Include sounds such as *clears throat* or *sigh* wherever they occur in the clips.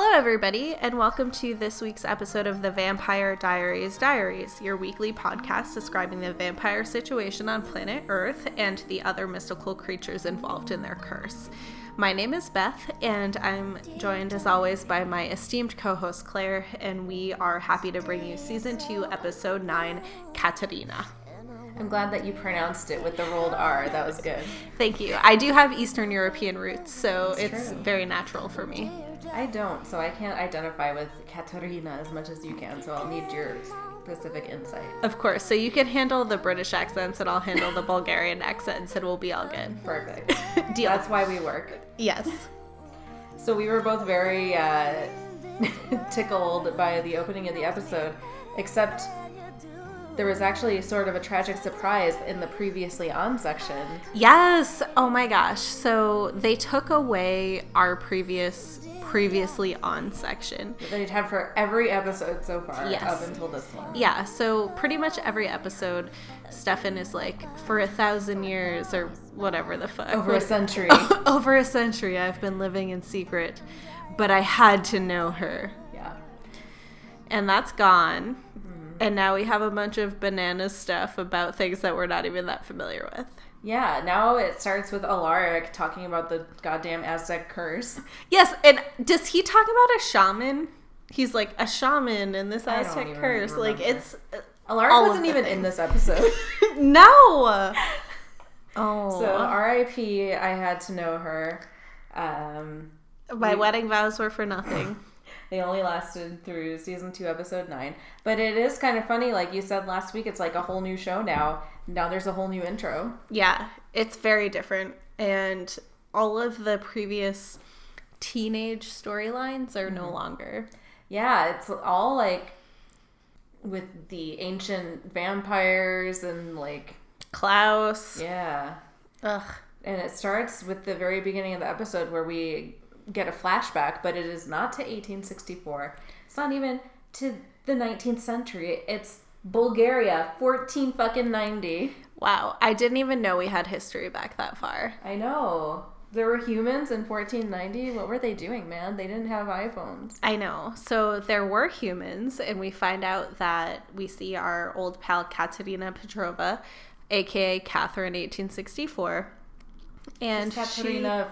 Hello, everybody, and welcome to this week's episode of the Vampire Diaries Diaries, your weekly podcast describing the vampire situation on planet Earth and the other mystical creatures involved in their curse. My name is Beth, and I'm joined as always by my esteemed co host Claire, and we are happy to bring you season 2, episode 9 Katerina. I'm glad that you pronounced it with the rolled R. That was good. Thank you. I do have Eastern European roots, so That's it's true. very natural for me. I don't, so I can't identify with Katerina as much as you can, so I'll need your specific insight. Of course, so you can handle the British accents, and I'll handle the Bulgarian accents, and we'll be all good. *laughs* Perfect. *laughs* Deal. That's why we work. Yes. So we were both very uh, *laughs* tickled by the opening of the episode, except there was actually sort of a tragic surprise in the previously on section. Yes. Oh my gosh. So they took away our previous previously on section. that They'd had for every episode so far Yes. up until this one. Yeah, so pretty much every episode Stefan is like for a thousand years or whatever the fuck. Over a century. *laughs* Over a century I've been living in secret, but I had to know her. yeah. And that's gone. Mm-hmm. And now we have a bunch of banana stuff about things that we're not even that familiar with. Yeah, now it starts with Alaric talking about the goddamn Aztec curse. Yes, and does he talk about a shaman? He's like a shaman in this Aztec curse. Like remember. it's Alaric All wasn't even in this episode. *laughs* no. *laughs* Oh, so R.I.P. I had to know her. Um, my we- wedding vows were for nothing. They only lasted through season two, episode nine. But it is kind of funny, like you said last week. It's like a whole new show now. Now there's a whole new intro. yeah, it's very different, and all of the previous teenage storylines are no mm-hmm. longer. Yeah, it's all like with the ancient vampires and like Klaus. yeah. Ugh. And it starts with the very beginning of the episode where we get a flashback, but it is not to 1864. It's not even to the 19th century. It's Bulgaria, 14 fucking 90. Wow, I didn't even know we had history back that far. I know. There were humans in 1490. What were they doing, man? They didn't have iPhones. I know. So there were humans, and we find out that we see our old pal Katerina Petrova, aka Katherine 1864. And Katerina,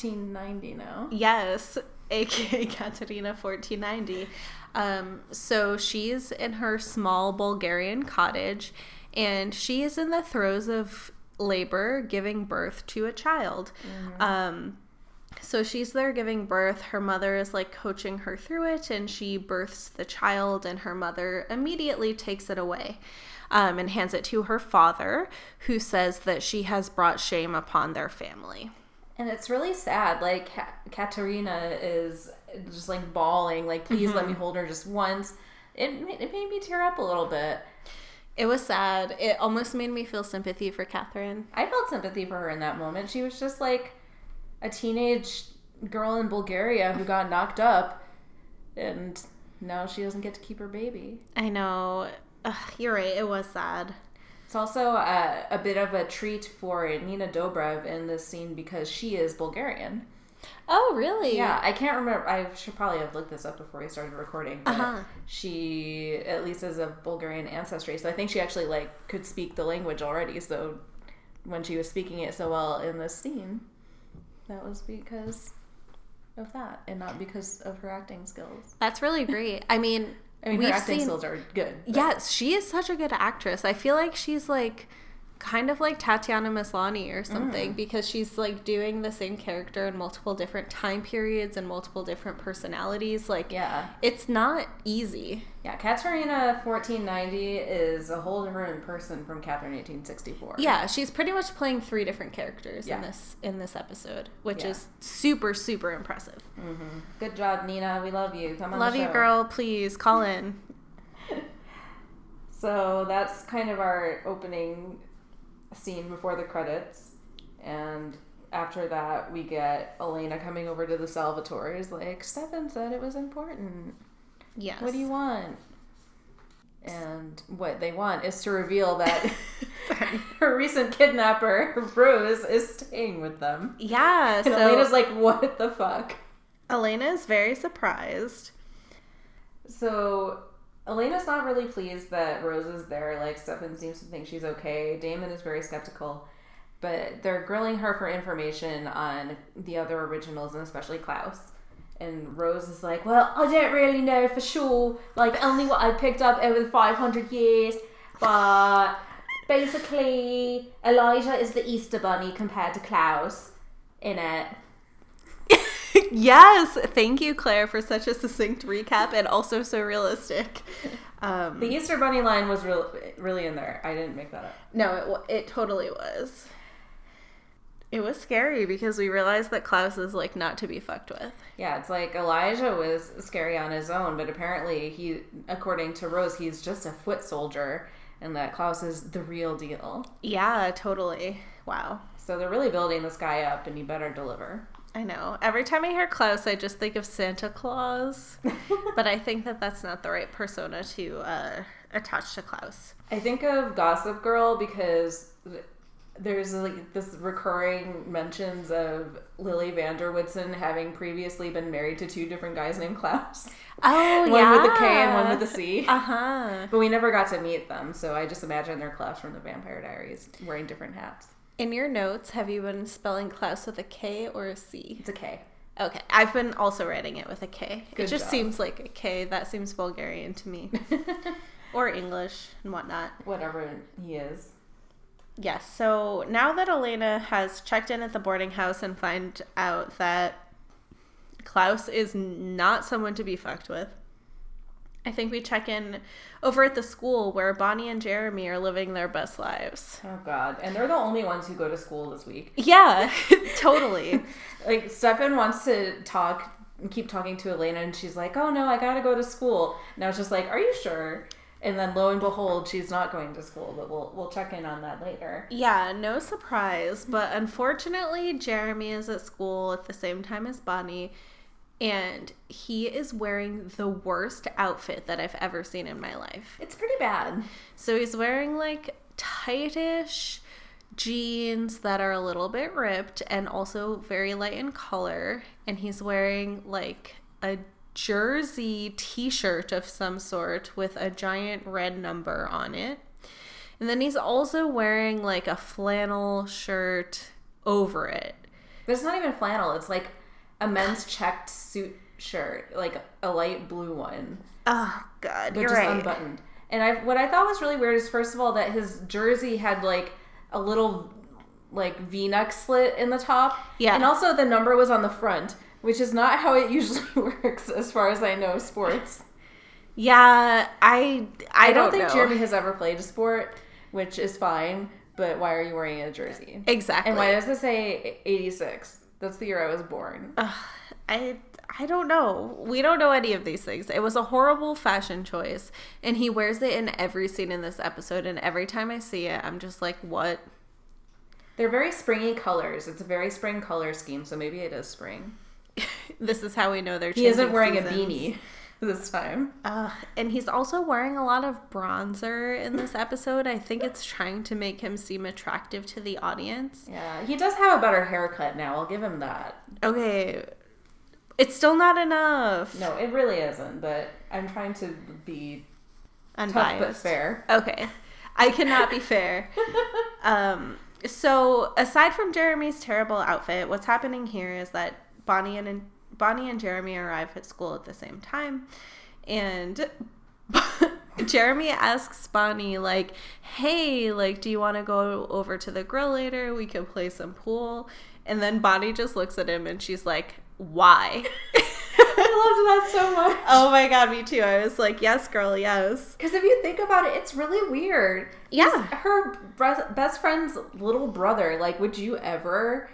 1490 now. yes, *laughs* aka Katerina 1490. Um, so she's in her small Bulgarian cottage, and she is in the throes of labor, giving birth to a child. Um, so she's there giving birth. Her mother is like coaching her through it, and she births the child, and her mother immediately takes it away um, and hands it to her father, who says that she has brought shame upon their family. And it's really sad. Like, Ka- Katerina is just like bawling, like, please let me mm-hmm. hold her just once. It, it made me tear up a little bit. It was sad. It almost made me feel sympathy for Katherine. I felt sympathy for her in that moment. She was just like a teenage girl in Bulgaria who got knocked up, and now she doesn't get to keep her baby. I know. Ugh, you're right. It was sad. It's also a, a bit of a treat for Nina Dobrev in this scene because she is Bulgarian. Oh, really? Yeah, I can't remember. I should probably have looked this up before we started recording. Uh-huh. she at least is of Bulgarian ancestry, so I think she actually like could speak the language already. So when she was speaking it so well in this scene, that was because of that, and not because of her acting skills. That's really great. I mean, I mean, we've her acting seen. skills are good. but- Yes, she is such a good actress. I feel like she's like kind of like Tatiana Maslany or something Mm. because she's like doing the same character in multiple different time periods and multiple different personalities. Like, yeah, it's not easy. yeah. Katerina fourteen ninety is a whole different person from Katherine eighteen sixty four. Yeah, she's pretty much playing three different characters in this in this episode, which Yeah. is super super impressive. Good job, Nina. We love you. Come on, Love you, girl. Please call in. *laughs* So that's kind of our opening scene before the credits. And after that, we get Elena coming over to the Salvatores, like, Stefan said it was important. Yes. What do you want? And what they want is to reveal that *laughs* *laughs* her recent kidnapper, Rose, is staying with them. Yeah. And So Elena's like, what the fuck? Elena is very surprised. So Elena's not really pleased that Rose is there. Like Stefan seems to think she's okay. Damon is very skeptical. But they're grilling her for information on the other originals and especially Klaus. And Rose is like, Well, I don't really know for sure. Like only what I picked up over the five hundred years. But basically Elijah is the Easter bunny compared to Klaus in it. Yes, thank you, Claire, for such a succinct recap and also so realistic. *laughs* Um, The Easter bunny line was real, really in there. I didn't make that up. no, it, it totally was. It was scary because we realized that Klaus is like not to be fucked with. Yeah, it's like Elijah was scary on his own, but apparently he, according to Rose, he's just a foot soldier, and that Klaus is the real deal. Yeah, totally. Wow. So they're really building this guy up, and he better deliver. I know. Every time I hear Klaus, I just think of Santa Claus, *laughs* but I think that that's not the right persona to uh, attach to Klaus. I think of Gossip Girl because there's like this recurring mentions of Lily van der Woodsen having previously been married to two different guys named Klaus. Oh, one *laughs* yeah. One with the K and one with the C. Uh huh. But we never got to meet them, so I just imagine they're Klaus from the Vampire Diaries wearing different hats. In your notes, have you been spelling Klaus with a K or a C? It's a K. Okay, I've been also writing it with a K. Good it just job. seems like a K. That seems Bulgarian to me, *laughs* or English and whatnot. Whatever he is. Yes. So now that Elena has checked in at the boarding house and find out that Klaus is not someone to be fucked with, I think we check in over at the school where Bonnie and Jeremy are living their best lives. Oh God! And they're the only ones who go to school this week. Yeah, *laughs* totally. Like Stefan wants to talk, and keep talking to Elena, and she's like, "Oh no, I gotta go to school." And I was just like, "Are you sure?" And then lo and behold, she's not going to school. But we'll we'll check in on that later. Yeah, no surprise. But unfortunately, Jeremy is at school at the same time as Bonnie, and he is wearing the worst outfit that I've ever seen in my life. It's pretty bad. So he's wearing like tightish jeans that are a little bit ripped and also very light in color. And he's wearing like a jersey t shirt of some sort with a giant red number on it. And then he's also wearing like a flannel shirt over it. But it's not even flannel. It's like a men's checked suit shirt, like a light blue one, Oh, God. but you're just right. unbuttoned. And I what I thought was really weird is first of all that his jersey had like a little like V-neck slit in the top. Yeah. And also the number was on the front, which is not *laughs* how it usually *laughs* works as far as I know sports. Yeah, I I, I don't, don't, think know. Jeremy has ever played a sport, which is fine, but why are you wearing a jersey? exactly. And why does it say 86? That's the year I was born. Ugh, I I don't know. We don't know any of these things. It was a horrible fashion choice, and he wears it in every scene in this episode. And every time I see it, I'm just like, "What?" They're very springy colors. It's a very spring color scheme, so maybe it is spring. *laughs* this is how we know they're. He isn't wearing a beanie this time. Uh, and he's also wearing a lot of bronzer in this episode. I think it's trying to make him seem attractive to the audience. Yeah, he does have a better haircut now. I'll give him that. Okay, it's still not enough. No, it really isn't, but I'm trying to be tough Unbiased. but fair. Okay. I cannot be fair. *laughs* Um, so aside from Jeremy's terrible outfit, what's happening here is that Bonnie and Bonnie and Jeremy arrive at school at the same time, and *laughs* Jeremy asks Bonnie like, "Hey, like, do you want to go over to the grill later? We can play some pool." And then Bonnie just looks at him and she's like, "Why?" *laughs* I loved that so much. oh my god, me too. I was like, "Yes, girl, yes." Because if you think about it, it's really weird. Yeah. Her best friend's little brother. Like, would you ever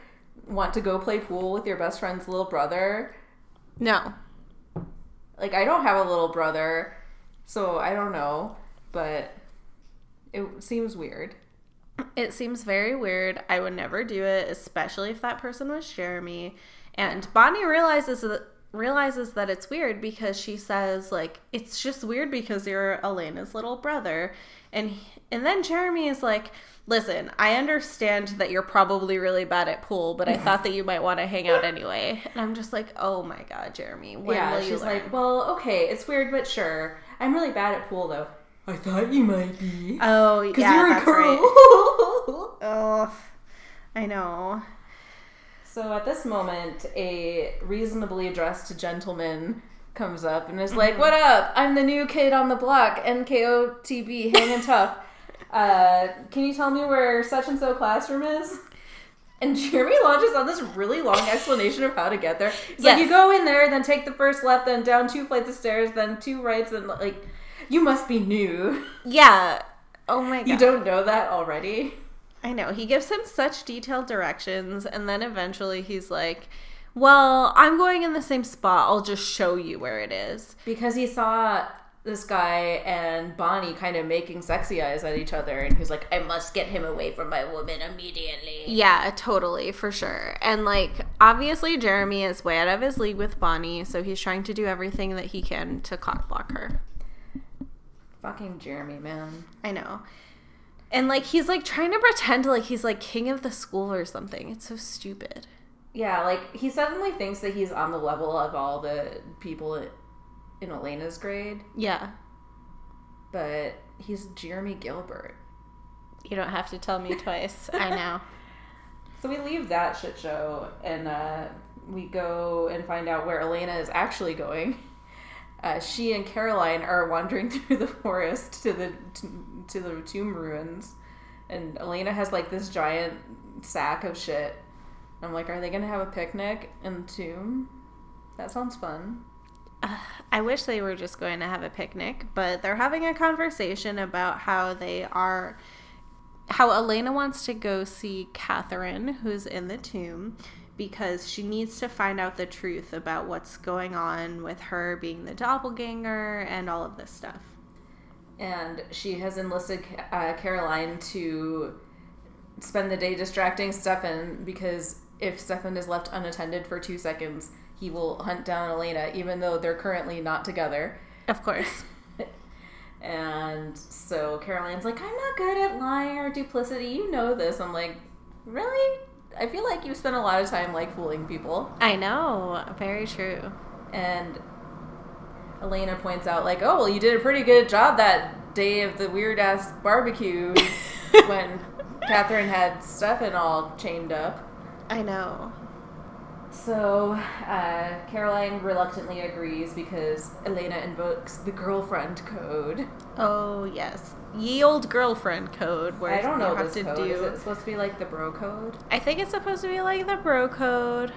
want to go play pool with your best friend's little brother? No. Like, I don't have a little brother, so I don't know, but it seems weird. It seems very weird. I would never do it, especially if that person was Jeremy. And Bonnie realizes that realizes that it's weird because she says like it's just weird because you're Elena's little brother and and then Jeremy is like listen I understand that you're probably really bad at pool but I thought that you might want to hang out anyway and I'm just like oh my god Jeremy when yeah, will you she's learn like, well, okay, it's weird, but sure. I'm really bad at pool, though. I thought you might be. oh yeah. Because you're a that's girl. *laughs* right oh I know so at this moment, a reasonably dressed gentleman comes up and is like, *clears throat* "What up? I'm the new kid on the block, NKOTB, hanging tough. Uh, can you tell me where such and so classroom is?" And Jeremy launches on this really long explanation of how to get there. He's like, "You go in there, then take the first left, then down two flights of stairs, then two rights, and like, you must be new. yeah oh my god You don't know that already." I know. He gives him such detailed directions, and then eventually he's like, Well, I'm going in the same spot. I'll just show you where it is. because he saw this guy and Bonnie kind of making sexy eyes at each other, and he's like, "I must get him away from my woman immediately." Yeah, totally, for sure. And like, obviously, Jeremy is way out of his league with Bonnie, so he's trying to do everything that he can to cockblock her. Fucking Jeremy, man. I know. And like, he's like trying to pretend like he's like king of the school or something. It's so stupid. Yeah, like he suddenly thinks that he's on the level of all the people in Elena's grade, Yeah. but he's Jeremy Gilbert. You don't have to tell me twice. I *laughs* know. So we leave that shit show and uh, we go and find out where Elena is actually going. Uh, she and Caroline are wandering *laughs* through the forest to the to the tomb ruins, and Elena has like this giant sack of shit. I'm like, are they gonna have a picnic in the tomb? That sounds fun. I wish they were just going to have a picnic, but they're having a conversation about how they are, how Elena wants to go see Katherine, who's in the tomb, because she needs to find out the truth about what's going on with her being the doppelganger and all of this stuff. and she has enlisted uh, Caroline to spend the day distracting Stefan because if Stefan is left unattended for two seconds, he will hunt down Elena, even though they're currently not together. Of course. *laughs* And so Caroline's like, I'm not good at lying or duplicity. You know this. I'm like, really? I feel like you spent a lot of time like fooling people. I know. Very true. And Elena points out, like, oh, well, you did a pretty good job that day of the weird ass barbecue *laughs* when Katherine had Stefan all chained up. I know. So uh, Caroline reluctantly agrees because Elena invokes the girlfriend code. Oh, yes. Ye old girlfriend code where I don't know you have to code. do. Is it supposed to be like the bro code? I think it's supposed to be like the bro code,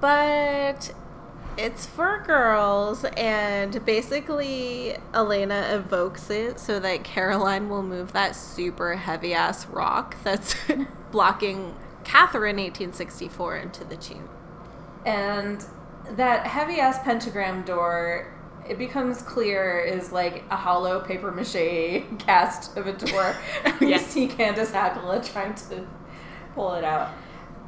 but it's for girls, and basically, Elena evokes it so that Caroline will move that super heavy ass rock that's *laughs* blocking Katherine 1864 into the tomb. And that heavy ass pentagram door, it becomes clear is like a hollow paper mache *laughs* cast of a door. *laughs* you see Candice Accola trying to pull it out.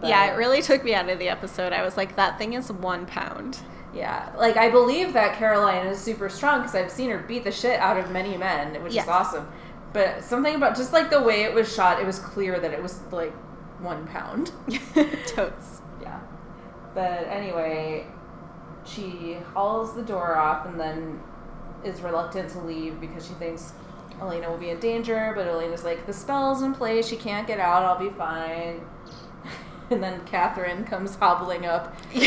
But, yeah, it really took me out of the episode. I was like, that thing is one pound. Yeah, like I believe that Caroline is super strong because I've seen her beat the shit out of many men, which Yes. is awesome. But something about just like the way it was shot, it was clear that it was like one pound. *laughs* Totes. Yeah. But anyway, she hauls the door off and then is reluctant to leave because she thinks Elena will be in danger. But Elena's like, the spell's in place. She can't get out. I'll be fine. *laughs* And then Katherine comes hobbling up. *laughs*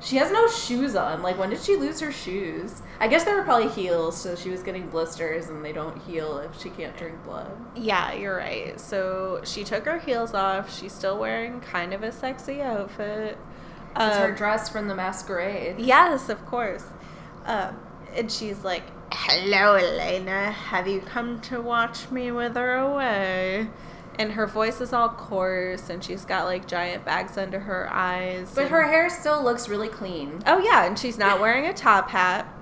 She has no shoes on. Like, when did she lose her shoes? I guess they were probably heels, so she was getting blisters, and they don't heal if she can't drink blood. Yeah, you're right. So she took her heels off. She's still wearing kind of a sexy outfit. It's her Um, dress from the masquerade. yes, of course. Um, and she's like, "Hello, Elena. Have you come to watch me wither away?" And her voice is all coarse, and she's got like giant bags under her eyes. But her hair still looks really clean. oh yeah, and she's not wearing a top hat. *laughs*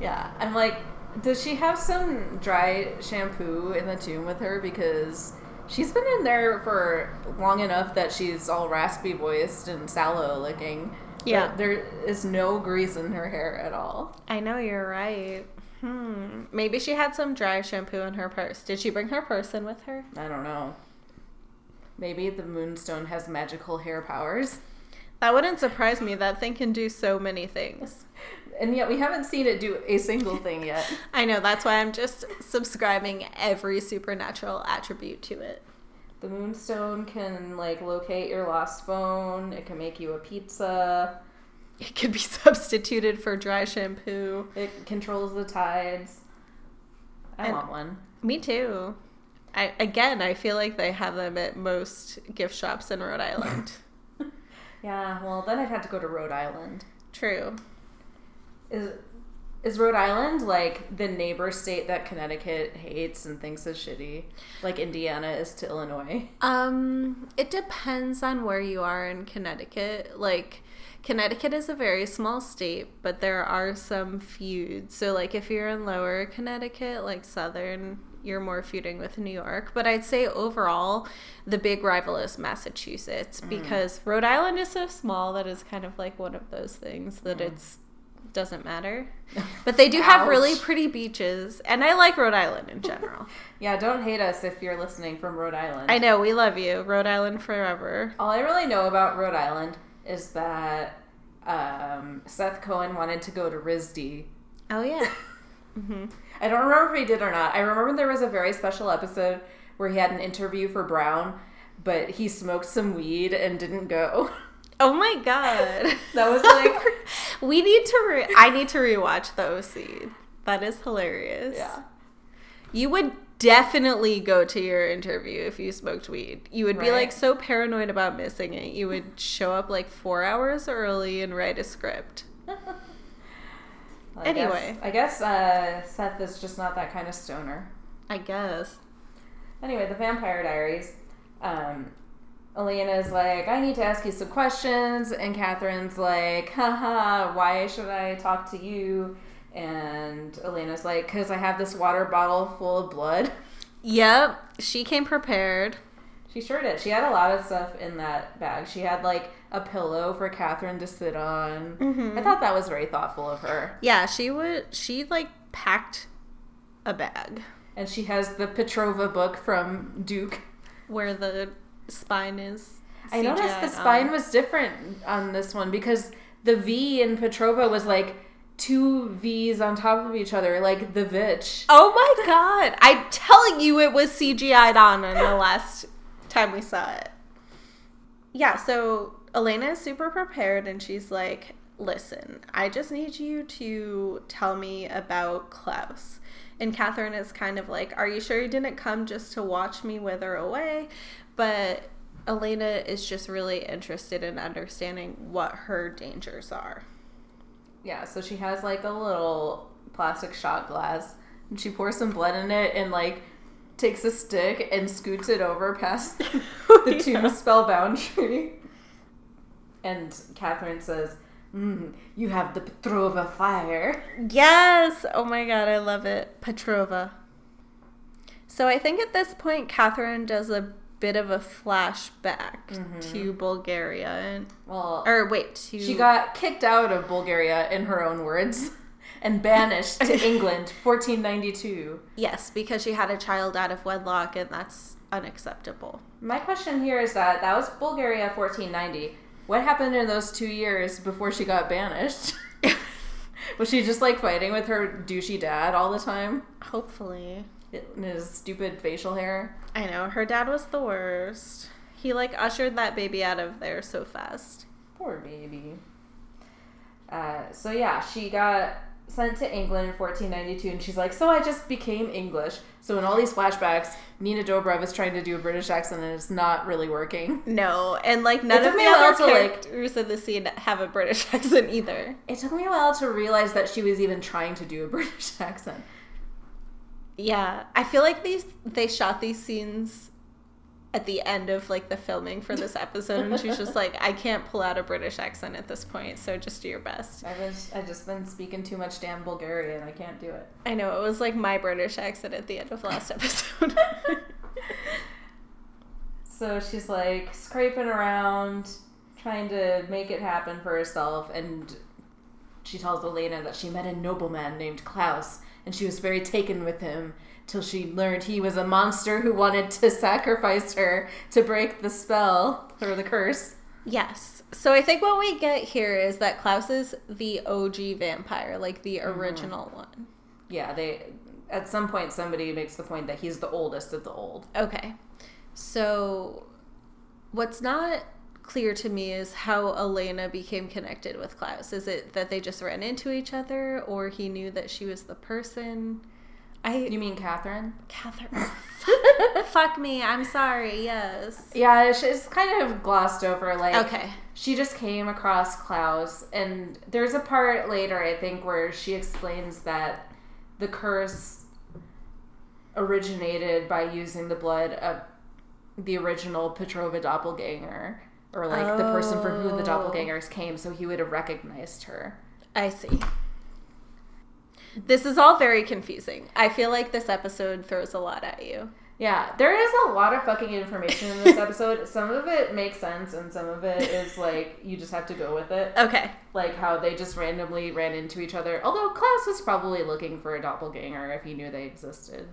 Yeah, I'm like, does she have some dry shampoo in the tomb with her? Because she's been in there for long enough that she's all raspy voiced and sallow looking. Yeah. There is no grease in her hair at all. I know you're right. Hmm. Maybe she had some dry shampoo in her purse. Did she bring her purse in with her? I don't know. Maybe the moonstone has magical hair powers. That wouldn't surprise me. That thing can do so many things. *laughs* And yet we haven't seen it do a single thing yet. *laughs* I know. That's why I'm just subscribing every supernatural attribute to it. The moonstone can like locate your lost phone. It can make you a pizza. It could be *laughs* substituted for dry shampoo. It controls the tides. I And- want one. Me too. I again, I feel like they have them at most gift shops in Rhode Island. *laughs* *laughs* Yeah, well then I'd have to go to Rhode Island. True. Is is Rhode Island like the neighbor state that Connecticut hates and thinks is shitty? Like Indiana is to Illinois. Um, it depends on where you are in Connecticut. Like Connecticut is a very small state, but there are some feuds. So like if you're in lower Connecticut, like southern, you're more feuding with New York. But I'd say overall, the big rival is Massachusetts mm. because Rhode Island is so small that it's kind of like one of those things that mm. it's doesn't matter. But they do have really pretty beaches, and I like Rhode Island in *laughs* general. Yeah, don't hate us if you're listening from Rhode Island. I know we love you, Rhode Island forever. All I really know about Rhode Island is that um, Seth Cohen wanted to go to RISD. Oh yeah. *laughs* hmm I don't remember if he did or not. I remember there was a very special episode where he had an interview for Brown, but he smoked some weed and didn't go. *laughs* Oh my god. *laughs* That was like, we need to. Re- I need to rewatch the OC. That is hilarious. yeah. You would definitely go to your interview if you smoked weed. You would be like so paranoid about missing it. You would show up like four hours early and write a script. *laughs* Well, I Anyway. guess, I guess uh, Seth is just not that kind of stoner. I guess. Anyway, the Vampire Diaries. Um, Elena's like, I need to ask you some questions, and Katherine's like, haha, why should I talk to you? And Elena's like, because I have this water bottle full of blood. Yep. She came prepared. She sure did. She had a lot of stuff in that bag. She had like a pillow for Katherine to sit on. Mhm. I thought that was very thoughtful of her. Yeah, she would. She like packed a bag And she has the Petrova book from Duke. where the spine is. I noticed the spine on. was different on this one because the V in Petrova was like two V's on top of each other, like the Vitch. Oh my god! I'm telling you, it was CGI'd on in the last time we saw it. Yeah, so Elena is super prepared and she's like, Listen, I just need you to tell me about Klaus. And Katherine is kind of like, Are you sure you didn't come just to watch me wither away? But Elena is just really interested in understanding what her dangers are. Yeah, so she has like a little plastic shot glass and she pours some blood in it and like takes a stick and scoots it over past *laughs* *laughs* the tomb Yeah. spellbound tree. And Katherine says, mm, You have the Petrova fire. Yes! Oh my god, I love it. Petrova. So I think at this point, Catherine does a bit of a flashback Mhm. to Bulgaria. And, Well, or wait, to. She got kicked out of Bulgaria, in her own words, *laughs* and banished to *laughs* England, 1492. Yes, because she had a child out of wedlock, and that's unacceptable. My question here is that that was Bulgaria 1490. What happened in those two years before she got banished? *laughs* was she just like fighting with her douchey dad all the time? Hopefully. In his stupid facial hair? I know, her dad was the worst. He, like, ushered that baby out of there so fast. Poor baby. Uh, so yeah, she got sent to England in 1492, and she's like, "So I just became English." So in all these flashbacks, Nina Dobrev is trying to do a British accent, and it's not really working. No, and, like, none of the other to, like- characters in the scene have a British *laughs* accent either. It took me a while to realize that she was even trying to do a *laughs* British accent. Yeah, I feel like these they shot these scenes at the end of like the filming for this episode, and she's just like, I can't pull out a British accent at this point, so just do your best. I was I just been speaking too much damn Bulgarian. I can't do it. I know it was like my British accent at the end of last episode. *laughs* So she's like scraping around, trying to make it happen for herself, and she tells Elena that she met a nobleman named Klaus, and she was very taken with him till she learned he was a monster who wanted to *laughs* sacrifice her to break the spell or the curse. Yes. So I think what we get here is that Klaus is the OG vampire, like the mm-hmm. original one. Yeah, they at some point somebody makes the point that he's the oldest of the old. Okay. So what's not clear to me is how Elena became connected with Klaus. Is it that they just ran into each other or he knew that she was the person? I You mean Katherine? Katherine. *laughs* Fuck me. I'm sorry. Yes. Yeah, it's it's kind of glossed over. Like, Okay. she just came across Klaus, and there's a part later, I think, where she explains that the curse originated by using the blood of the original Petrova doppelganger, or like the person from who the Oh. doppelgangers came, so he would have recognized her. I see. This is all very confusing. I feel like this episode throws a lot at you. Yeah, there is a lot of fucking information in this *laughs* episode. some of it makes sense, and some of it is like you just have to go with it. Okay. like how they just randomly ran into each other. Although Klaus was probably looking for a doppelganger if he knew they existed.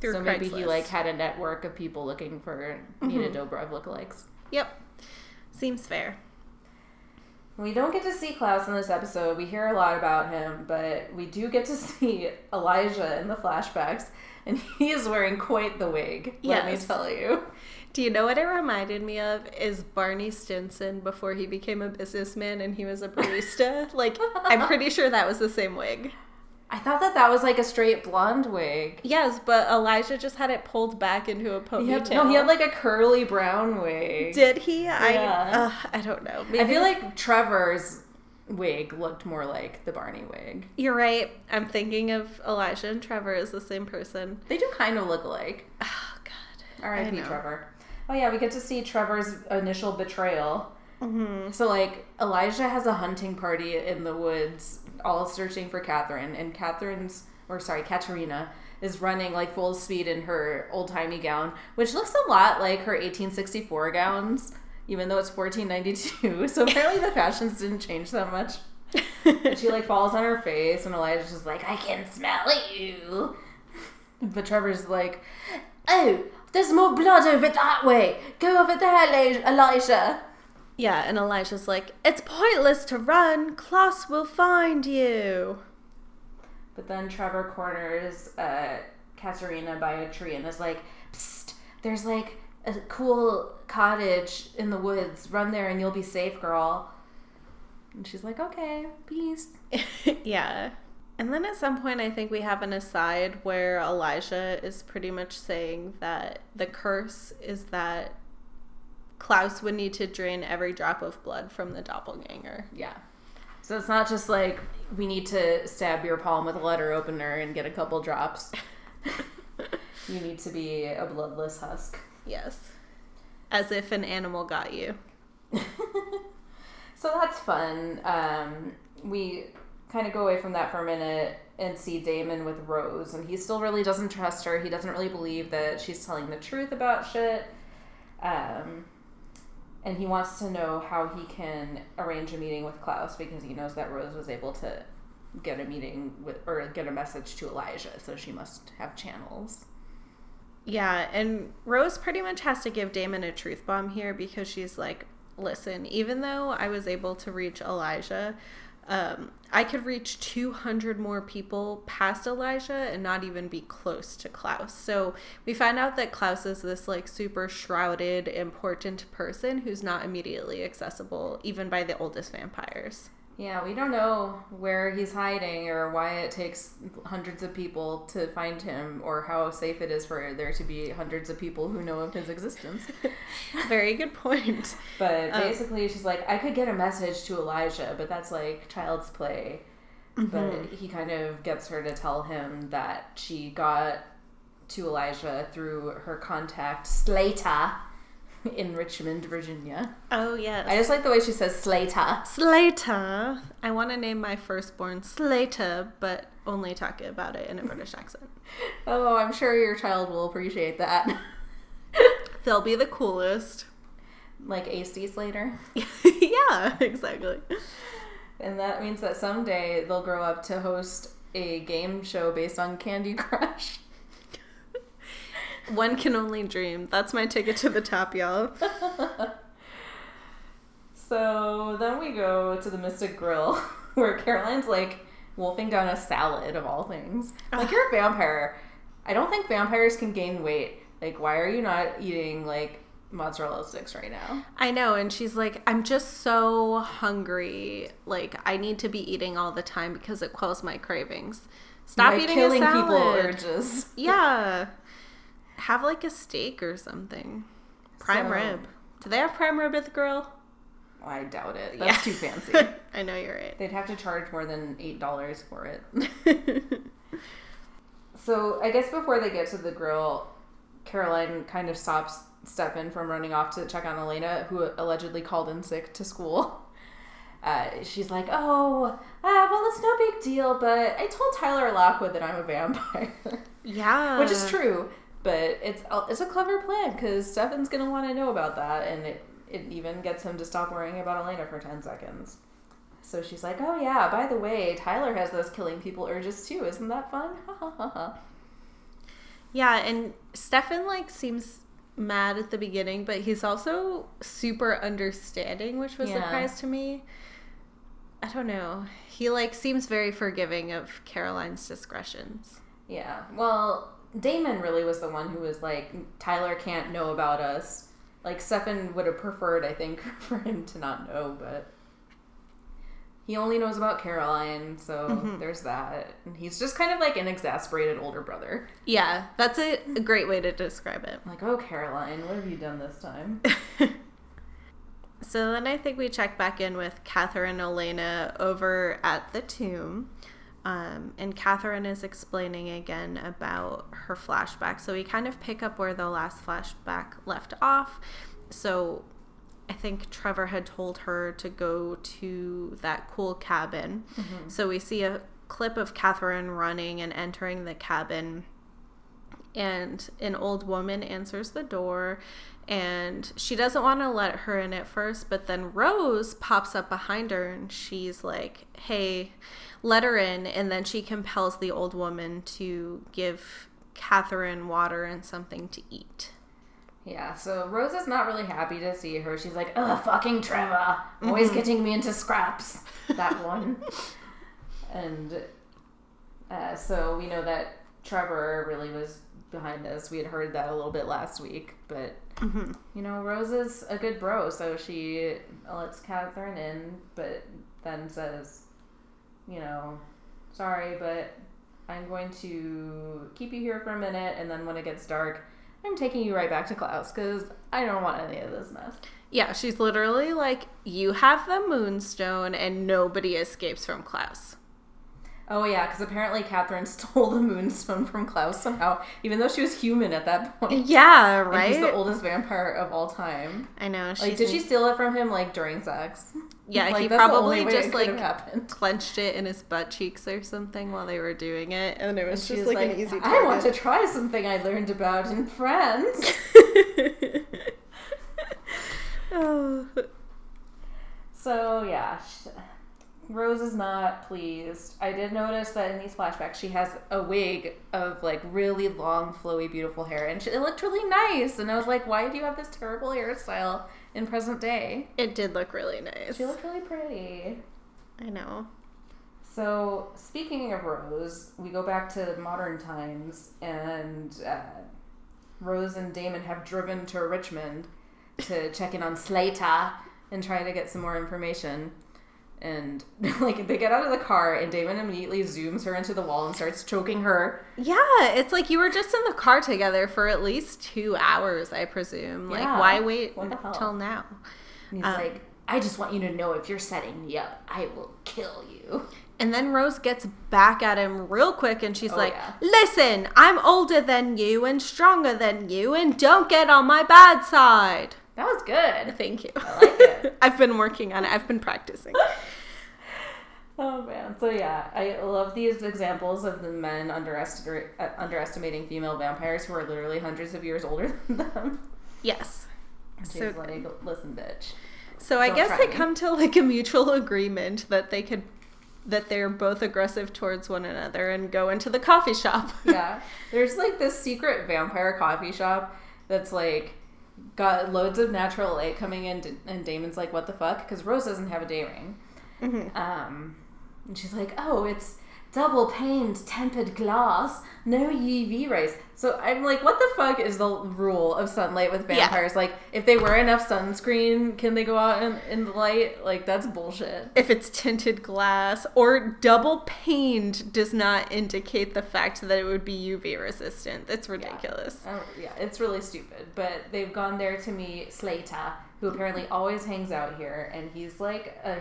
Through so maybe he like had a network of people looking for Nina Mhm. Dobrev lookalikes. Yep. Seems fair. We don't get to see Klaus in this episode. We hear a lot about him, but we do get to *laughs* see Elijah in the flashbacks, and he is wearing quite the wig. Let me tell you. Do you know what it reminded me of? Is Barney Stinson before he became a businessman and he was a barista? like, I'm pretty sure that was the same wig. I thought that that was like a straight blonde wig. Yes, but Elijah just had it pulled back into a ponytail. no, he had like a curly brown wig. Did he? I uh, I don't know. I feel like Trevor's wig looked more like the Barney wig. you're right. I'm thinking of Elijah and Trevor as the same person. They do kind of look alike. Oh God. R.I.P. Trevor. Oh yeah, we get to see Trevor's initial betrayal. Mm-hmm. So like Elijah has a hunting party in the woods, all searching for Katherine, and Katherine's or sorry, Katerina is running like full speed in her old timey gown, which looks a lot like her 1864 gowns, even though it's 1492. *laughs* So apparently the fashions didn't change that much. *laughs* She like falls on her face, and Elijah's just like, I can smell you. But Trevor's like, Oh, there's more blood over that way. Go over there, Eli- Elijah. Yeah, and Elijah's like, it's pointless to run. Klaus will find you. But then Trevor corners uh, Katerina by a tree and is like, Psst, there's like a cool cottage in the woods. Run there and you'll be safe, girl. And she's like, okay, peace. *laughs* yeah. And then at some point, I think we have an aside where Elijah is pretty much saying that the curse is that Klaus would need to drain every drop of blood from the doppelganger. Yeah. So it's not just like we need to stab your palm with a letter opener and get a couple drops. *laughs* you need to be a bloodless husk. Yes. As if an animal got you. *laughs* so that's fun. Um, we kind of go away from that for a minute and see Damon with Rose, and he still really doesn't trust her. He doesn't really believe that she's telling the truth about shit. Um, and he wants to know how he can arrange a meeting with Klaus because he knows that Rose was able to get a meeting with or get a message to Elijah, so she must have channels. Yeah, and Rose pretty much has to give Damon a truth bomb here because she's like, listen, even though I was able to reach Elijah, um, I could reach 200 more people past Elijah and not even be close to Klaus. So we find out that Klaus is this like super shrouded, important person who's not immediately accessible even by the oldest vampires. Yeah, we don't know where he's hiding or why it takes hundreds of people to find him or how safe it is for there to be hundreds of people who know of his existence. *laughs* Very good point. But Um, basically, she's like, I could get a message to Elijah, but that's like child's play. But he kind of gets her to tell him that she got to Elijah through her contact, Slater, *laughs* in Richmond, Virginia. Oh, yes. I just like the way she says Slater. Slater. I want to name my firstborn Slater, but only talk about it in a British accent. *laughs* Oh, I'm sure your child will appreciate that. *laughs* They'll be the coolest. like AC Slater. yeah, exactly. And that means that someday they'll grow up to host a game show based on Candy Crush. One can only dream. That's my ticket to the top, y'all. *laughs* so then we go to the Mystic Grill, *laughs* where Caroline's like wolfing down a salad of all things. Like you're a vampire. I don't think vampires can gain weight. Like, why are you not eating like mozzarella sticks right now? I know, and she's like, I'm just so hungry. Like, I need to be eating all the time because it quells my cravings. Stop By eating killing a salad. people urges. Yeah. *laughs* Have like a steak or something. Prime So- rib. Do they have prime rib at the grill? I doubt it. That's Yeah. too fancy. *laughs* I know you're right. They'd have to charge more than eight dollars for it. *laughs* So I guess before they get to the grill, Caroline kind of stops Stefan from running off to check on Elena, who allegedly called in sick to school. *laughs* Uh, she's like, "Oh, uh, well, it's no big deal, but I told Tyler Lockwood that I'm a vampire, yeah. which is true. But it's uh, it's a clever plan because Stefan's gonna want to know about that, and it it even gets him to stop worrying about Elena for ten seconds. So she's like, "Oh yeah, by the way, Tyler has those killing people urges too. Isn't that fun?" Ha ha ha ha. Yeah, and Stefan like seems mad at the beginning, but he's also super understanding, which was a Yeah. surprise to me. I don't know. He like seems very forgiving of Caroline's discretions. Yeah. Well, Damon really was the one who was like, Tyler can't know about us. Like, Stefan would have preferred, I think, *laughs* for him to not know, but he only knows about Caroline, so Mhm. there's that. And he's just kind of like an exasperated older brother. Yeah, that's a, a great way to describe it. Like, oh, Caroline, what have you done this time? *laughs* So then I think we check back in with Katherine and Elena over at the tomb. Um, and Katherine is explaining again about her flashback. So we kind of pick up where the last flashback left off. So I think Trevor had told her to go to that cool cabin. So we see a clip of Katherine running and entering the cabin and an old woman answers the door and she doesn't want to let her in at first but then rose pops up behind her and she's like hey let her in and then she compels the old woman to give katherine water and something to eat Yeah, so Rose is not really happy to see her. She's like, ugh, fucking Trevor. Always getting me into scraps. *laughs* That one. and uh, so we know that Trevor really was behind this. We had heard that a little bit last week. But, Mhm. you know, Rose is a good bro, so she lets Katherine in, but then says, you know, sorry, but I'm going to keep you here for a minute, and then when it gets dark, I'm taking you right back to Klaus because I don't want any of this mess. yeah she's literally like you have the moonstone and nobody escapes from klaus Oh yeah, because apparently Katherine *laughs* stole the moonstone from Klaus somehow, even though she was human at that point. *laughs* yeah And right he's the oldest vampire of all time. i know Like, did she steal it from him like during sex? *laughs* yeah like, he probably just it could have like clenched it in his butt cheeks or something while they were doing it, and it was she just like, like, an easy. I want to try something I learned about in France. oh. So yeah, sh- Rose is not pleased. I did notice that in these flashbacks, she has a wig of like really long, flowy, beautiful hair, and she, it looked really nice. And I was like, why do you have this terrible hairstyle in present day? It did look really nice. She looked really pretty. I know. So speaking of Rose, we go back to modern times, and uh, Rose and Damon have driven to Richmond to check in on Slater and try to get some more information. And *laughs* like they get out of the car, and Damon immediately zooms her into the wall and starts choking her. Yeah, it's like you were just in the car together for at least two hours, I presume. Like, why wait What the hell? until now? And he's Um, like, "I just want you to know if you're setting me up, I will kill you." And then Rose gets back at him real quick and she's Oh, like, yeah. Listen, I'm older than you and stronger than you, and don't get on my bad side. That was good. Thank you. I like it. *laughs* I've been working on it, I've been practicing. *laughs* Oh man. So yeah, I love these examples of the men uh, underestimating female vampires who are literally hundreds of years older *laughs* than them. Yes. She's So like, listen, bitch. So I guess they me. come to like a mutual agreement that they could that they're both aggressive towards one another and go into the coffee shop. yeah. There's like this secret vampire coffee shop that's like got loads of natural light coming in, and Damon's like, "What the fuck?" Because Rose doesn't have a day ring. Mhm. Um, and she's like, "Oh, it's double paned tempered glass, no UV rays." So I'm like, "What the fuck is the rule of sunlight with Yeah. vampires? Like, if they wear enough sunscreen, can they go out in, in the light? Like, that's bullshit." If it's tinted glass or double paned does not indicate the fact that it would be UV resistant. That's ridiculous. Oh, yeah, it's really stupid. But they've gone there to meet Slater, who apparently always hangs out here, and he's like a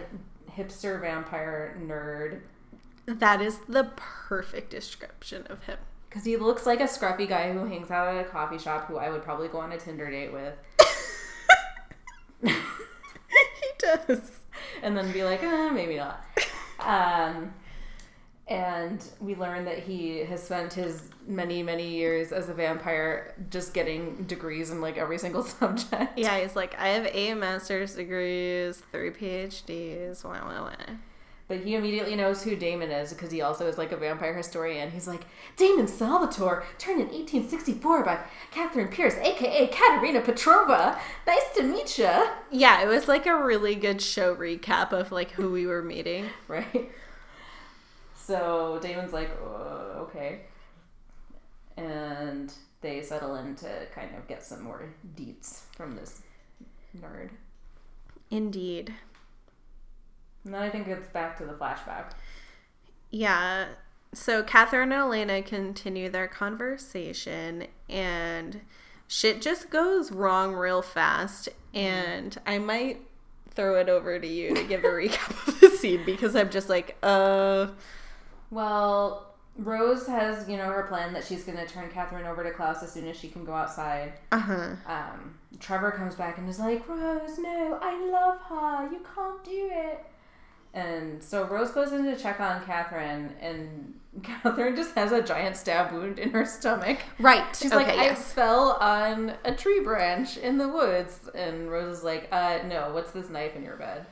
hipster vampire nerd. That is the perfect description of him. Because he looks like a scruffy guy who hangs out at a coffee shop who I would probably go on a Tinder date with. *laughs* he does. and then be like, eh, maybe not. Um, and we learn that he has spent his many, many years as a vampire just getting degrees in like every single *laughs* subject. Yeah, he's like, I have eight master's degrees, three PhDs, wow, wow, wow. But he immediately knows who Damon is because he also is like a vampire historian. He's like, Damon Salvatore, turned in 1864 by Katherine Pierce, aka Katerina Petrova. Nice to meet ya. Yeah, it was like a really good show recap of like who we were meeting. *laughs* Right? So Damon's like, uh, okay. And they settle in to kind of get some more deets from this nerd. Indeed. And then I think it's back to the flashback. Yeah. So Katherine and Elena continue their conversation, and shit just goes wrong real fast. And I might throw it over to you to give a recap of the scene because I'm just like, uh, Well, Rose has, you know, her plan that she's going to turn Katherine over to Klaus as soon as she can go outside. uh huh. Um, Trevor comes back and is like, Rose, no, I love her. You can't do it. And so Rose goes in to check on Katherine, and *laughs* Katherine just has a giant stab wound in her stomach. Right. She's okay, like, yes. I fell on a tree branch in the woods. And Rose is like, uh, no, what's this knife in your bed?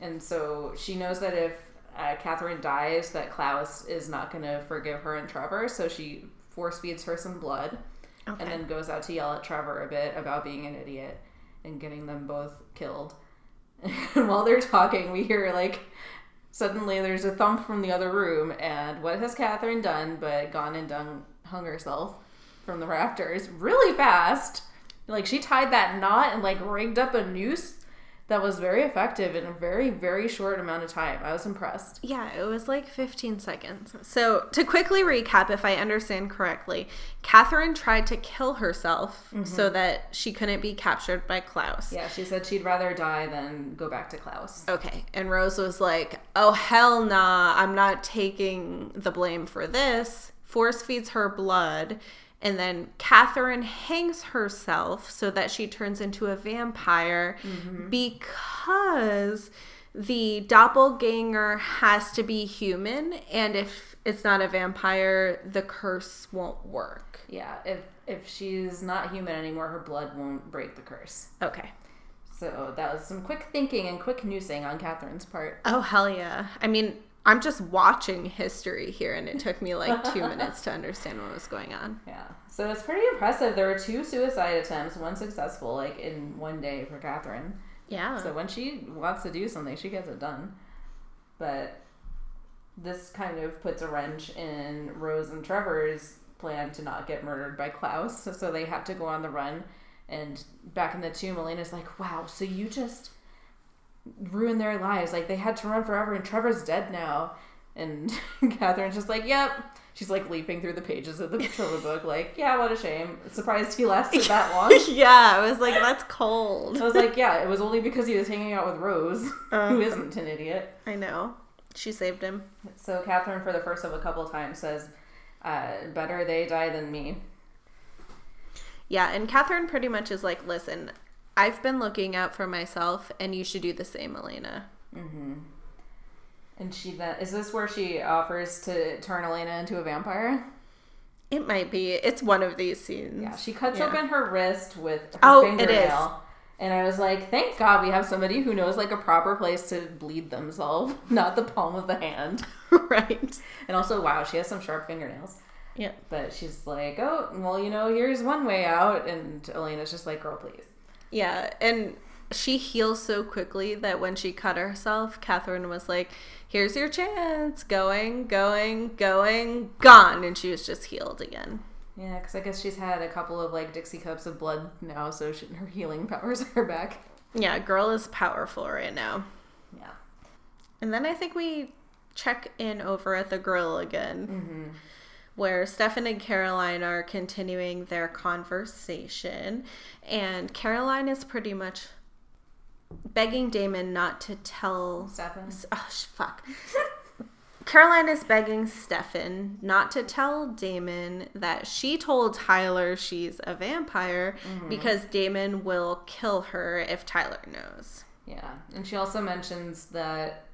And so she knows that if uh, Katherine dies, that Klaus is not going to forgive her and Trevor. So she force feeds her some blood Okay. and then goes out to yell at Trevor a bit about being an idiot and getting them both killed. And *laughs* while they're talking, we hear like suddenly there's a thump from the other room, and what has Katherine done but gone and done hung herself from the rafters really fast? Like she tied that knot and like rigged up a noose that was very effective in a very very short amount of time. I was impressed. Yeah, it was like 15 seconds. So, to quickly recap, if I understand correctly, Katherine tried to kill herself so mm-hmm. that she couldn't be captured by Klaus. Yeah, she said she'd rather die than go back to Klaus. Okay. And Rose was like, oh, hell nah, I'm not taking the blame for this. Force feeds her blood. And then Katherine hangs herself so that she turns into a vampire mm-hmm. because the doppelganger has to be human. And if it's not a vampire, the curse won't work. Yeah, if if she's not human anymore, her blood won't break the curse. Okay. So that was some quick thinking and quick noosing on Katherine's part. Oh, hell yeah. I mean, I'm just watching history here, and it took me like two *laughs* minutes to understand what was going on. Yeah. So it's pretty impressive. There were two suicide attempts, one successful, like in one day for Katherine. Yeah. So when she wants to do something, she gets it done. But this kind of puts a wrench in Rose and Trevor's plan to not get murdered by Klaus. So, so they have to go on the run. And back in the tomb, Elena's like, wow, so you just ruined their lives. Like they had to run forever, and Trevor's dead now. And *laughs* Katherine's just like, yep. She's like leaping through the pages of the Trevor book, like, yeah, what a shame. Surprised he lasted that *laughs* long. yeah, I was like, that's cold. I was like, yeah, it was only because he was hanging out with Rose, *laughs* who Uh-huh. isn't an idiot. I know. She saved him. So Katherine, for the first of a couple times, says, uh, "Better they die than me." Yeah, and Katherine pretty much is like, listen, I've been looking out for myself, and you should do the same, Elena. Mm-hmm. And she then is this where she offers to turn Elena into a vampire? It might be. It's one of these scenes. Yeah, she cuts Yeah. open her wrist with her Oh, it is. fingernail. And I was like, thank God we have somebody who knows like a proper place to bleed themselves, *laughs* not the palm of the hand. *laughs* right. And also, wow, she has some sharp fingernails. Yeah. But she's like, oh, well, you know, here's one way out. And Elena's just like, girl, please. Yeah, and she heals so quickly that when she cut herself, Katherine was like, here's your chance. Going, going, going, gone. And she was just healed again. Yeah, because I guess she's had a couple of like Dixie cups of blood now, so she, her healing powers *laughs* are back. Yeah, girl is powerful right now. Yeah. And then I think we check in over at the grill again, Mm-hmm. Where Stefan and Caroline are continuing their conversation. And Caroline is pretty much begging Damon not to tell. Stefan. Oh, sh- fuck. *laughs* Caroline is begging Stefan not to tell Damon that she told Tyler she's a vampire mm-hmm. because Damon will kill her if Tyler knows. Yeah, and she also mentions that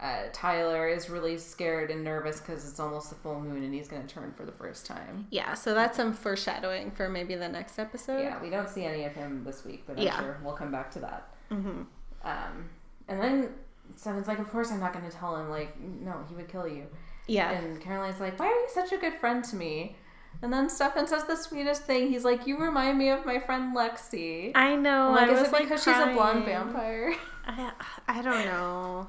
uh, Tyler is really scared and nervous because it's almost the full moon and he's going to turn for the first time. Yeah, so that's some foreshadowing for maybe the next episode. Yeah, we don't see any of him this week, but I'm Yeah. sure we'll come back to that. hmm Um, and then Stefan's like, "Of course I'm not going to tell him. Like, no, he would kill you." Yeah. And Caroline's like, "Why are you such a good friend to me?" And then Stefan says the sweetest thing. He's like, "You remind me of my friend Lexi." I know. I'm like, I is it like because she's a blonde vampire? I, I don't know.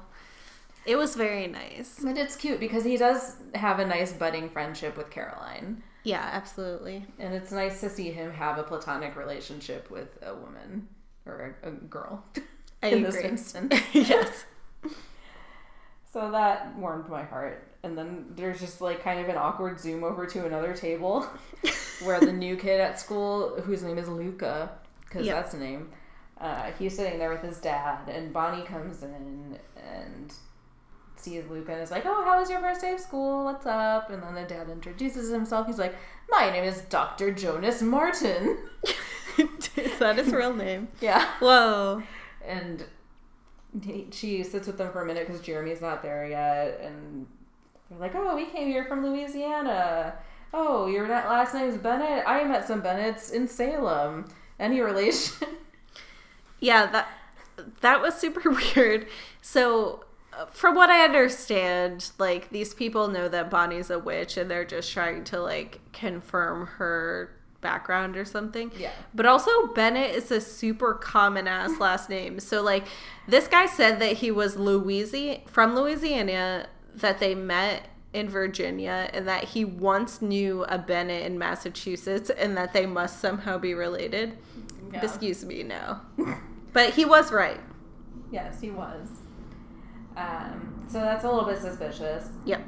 It was very nice. But it's cute because he does have a nice budding friendship with Caroline. Yeah, absolutely. And it's nice to see him have a platonic relationship with a woman or a, girl I *laughs* in this instance. *laughs* yes. *laughs* So that warmed my heart. And then there's just like kind of an awkward zoom over to another table where the new kid at school, whose name is Luca, because Yeah. that's the name, uh, he's sitting there with his dad, and Bonnie comes in and sees Luca and is like, "Oh, how was your first day of school? What's up?" And then the dad introduces himself. He's like, "My name is Doctor Jonas Martin." *laughs* Is that his real name? Yeah. Whoa. and he, she sits with them for a minute because Jeremy's not there yet, and they're like, "Oh, we came here from Louisiana. Oh, your last is Bennett. I met some Bennetts in Salem. Any *laughs* relation?" Yeah, that that was super *laughs* weird. So, from what I understand, like these people know that Bonnie's a witch, and they're just trying to like confirm her background or something. Yeah. But also, Bennett is a super common ass *laughs* last name. So, like, this guy said that he was Louisiana from Louisiana, that they met in Virginia, and that he once knew a Bennett in Massachusetts, and that they must somehow be related. Yeah. Excuse me, no. but he was right. Yes, he was. Um, so that's a little bit suspicious. Yep.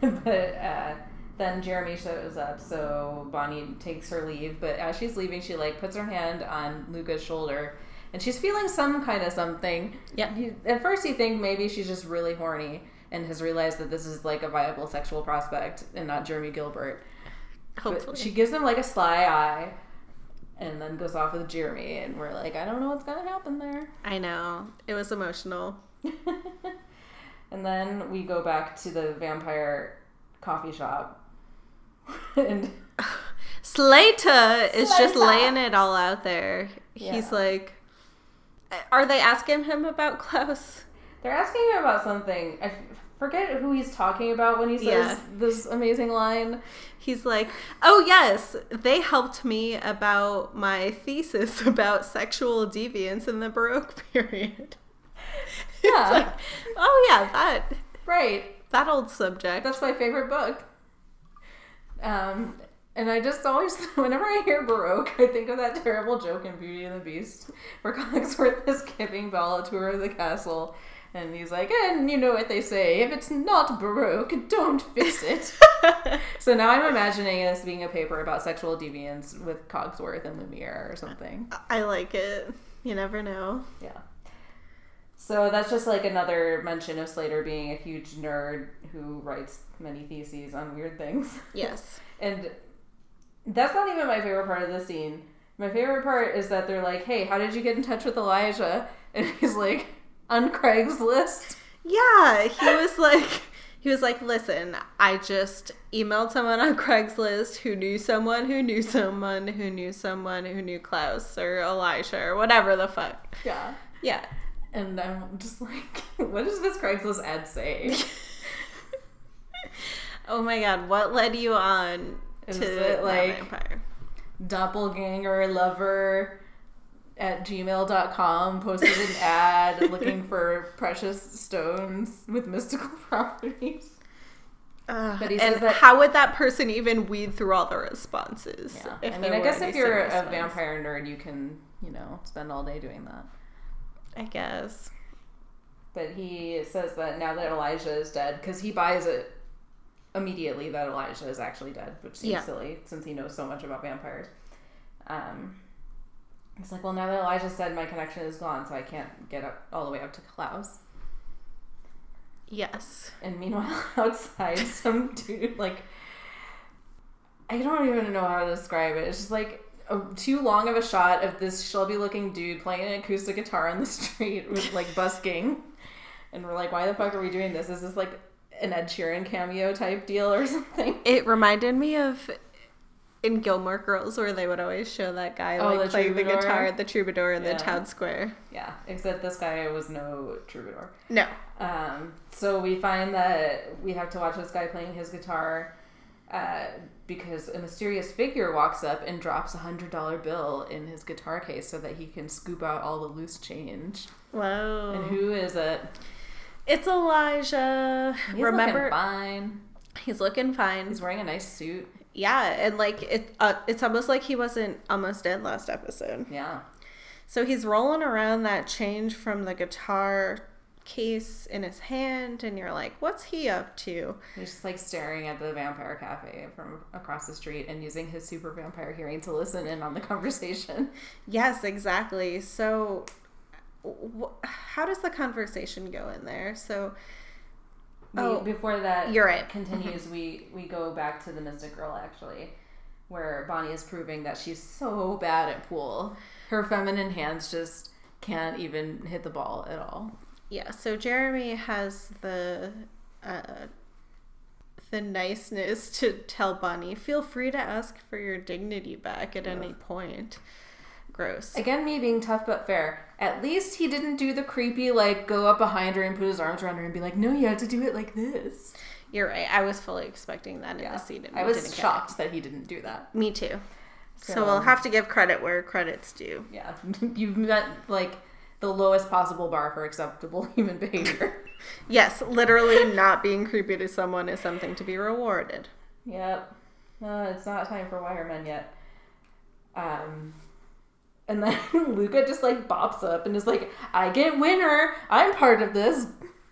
*laughs* but uh, then Jeremy shows up, so Bonnie takes her leave. But as she's leaving, she like puts her hand on Luca's shoulder, and she's feeling some kind of something. Yep. You, at first, you think maybe she's just really horny and has realized that this is like a viable sexual prospect and not Jeremy Gilbert. Hopefully. But she gives him like a sly eye, and then goes off with Jeremy, and we're like, I don't know what's gonna happen there. I know. It was emotional. *laughs* and then we go back to the vampire coffee shop. *laughs* and Slater is just laying it all out there. He's like, are they asking him about Klaus? they're asking him about something. I f- forget who he's talking about when he says Yeah. this amazing line. He's like, oh yes, they helped me about my thesis *laughs* about sexual deviance in the Baroque period. *laughs* Yeah. like, oh yeah, that Right. that old subject. That's my favorite book. Um, and I just always, *laughs* whenever I hear Baroque, I think of that terrible joke in Beauty and the Beast where Cogsworth is giving Belle a tour of the castle. And he's like, and you know what they say, if it's not Baroque, don't fix it. *laughs* so now I'm imagining this being a paper about sexual deviance with Cogsworth and Lumiere or something. I like it. You never know. Yeah. So that's just like another mention of Slater being a huge nerd who writes many theses on weird things. *laughs* Yes. And that's not even my favorite part of the scene. My favorite part is that they're like, "Hey, how did you get in touch with Elijah?" *laughs* And he's like, "On Craigslist." Yeah, he was *laughs* like, He was like, "Listen, I just emailed someone on Craigslist who knew someone who knew someone who knew someone who knew Klaus or Elijah or whatever the fuck." Yeah. Yeah. And I'm just like, *laughs* what does this Craigslist ad say? *laughs* oh my god, what led you on Is to it, like- vampire? Doppelganger lover at gmail.com posted an *laughs* ad looking for precious stones with mystical properties. He and that- how would that person even weed through all the responses? Yeah. I mean, I guess if you're a vampire nerd, you can, you know, spend all day doing that. I guess. But he says that now that Elijah is dead, because he buys it immediately that Elijah is actually dead, which seems Yeah. silly since he knows so much about vampires. Um, it's like, well, now that Elijah said my connection is gone, so I can't get up all the way up to Klaus. Yes. And meanwhile, *laughs* outside, some dude, like, I don't even know how to describe it. It's just like a, too long of a shot of this Shelby looking dude playing an acoustic guitar on the *laughs* street with, like, busking. And we're like, why the fuck are we doing this? Is this, like, an Ed Sheeran cameo type deal or *laughs* something? It reminded me of in Gilmore Girls where they would always show that guy Oh, like the playing the guitar at the troubadour in Yeah. the town square. Yeah, except this guy was no troubadour. No. Um, so we find that we have to watch this guy playing his guitar uh, because a mysterious figure walks up and drops a hundred dollar bill in his guitar case so that he can scoop out all the loose change. Whoa. And who is it? It's Elijah. He's Remember, looking fine. he's looking fine. He's wearing a nice suit. yeah, and like it, uh, it's almost like he wasn't almost dead last episode. Yeah, So he's rolling around that change from the guitar case in his hand, and you're like, what's he up to? he's just like staring at the vampire cafe from across the street and using his super vampire hearing to listen in on the *laughs* conversation. Yes, exactly. So, wh- how does the conversation go in there? So, We, Oh, before that you're right. *laughs* continues, we we go back to the Mystic Grill actually, where Bonnie is proving that she's so bad at pool. Her feminine hands just can't even hit the ball at all. Yeah. So Jeremy has the uh, the niceness *laughs* to tell Bonnie, feel free to ask for your dignity back at any point. Gross. Again, me being tough but fair. At least he didn't do the creepy like go up behind her and put his arms around her and be like, "No, you have to do it like this." You're right. I was fully expecting that in Yeah, the scene. I was shocked that he didn't do that. Me too. So, So- we'll have to give credit where credit's due. Yeah, *laughs* you've met like the lowest possible bar for acceptable *laughs* human behavior. Yes, literally not being creepy to someone is something to be rewarded. Yep. Uh, it's not time for wire men yet. Um, and then *laughs* Luca just like bops up and is like, "I get winner. I'm part of this,"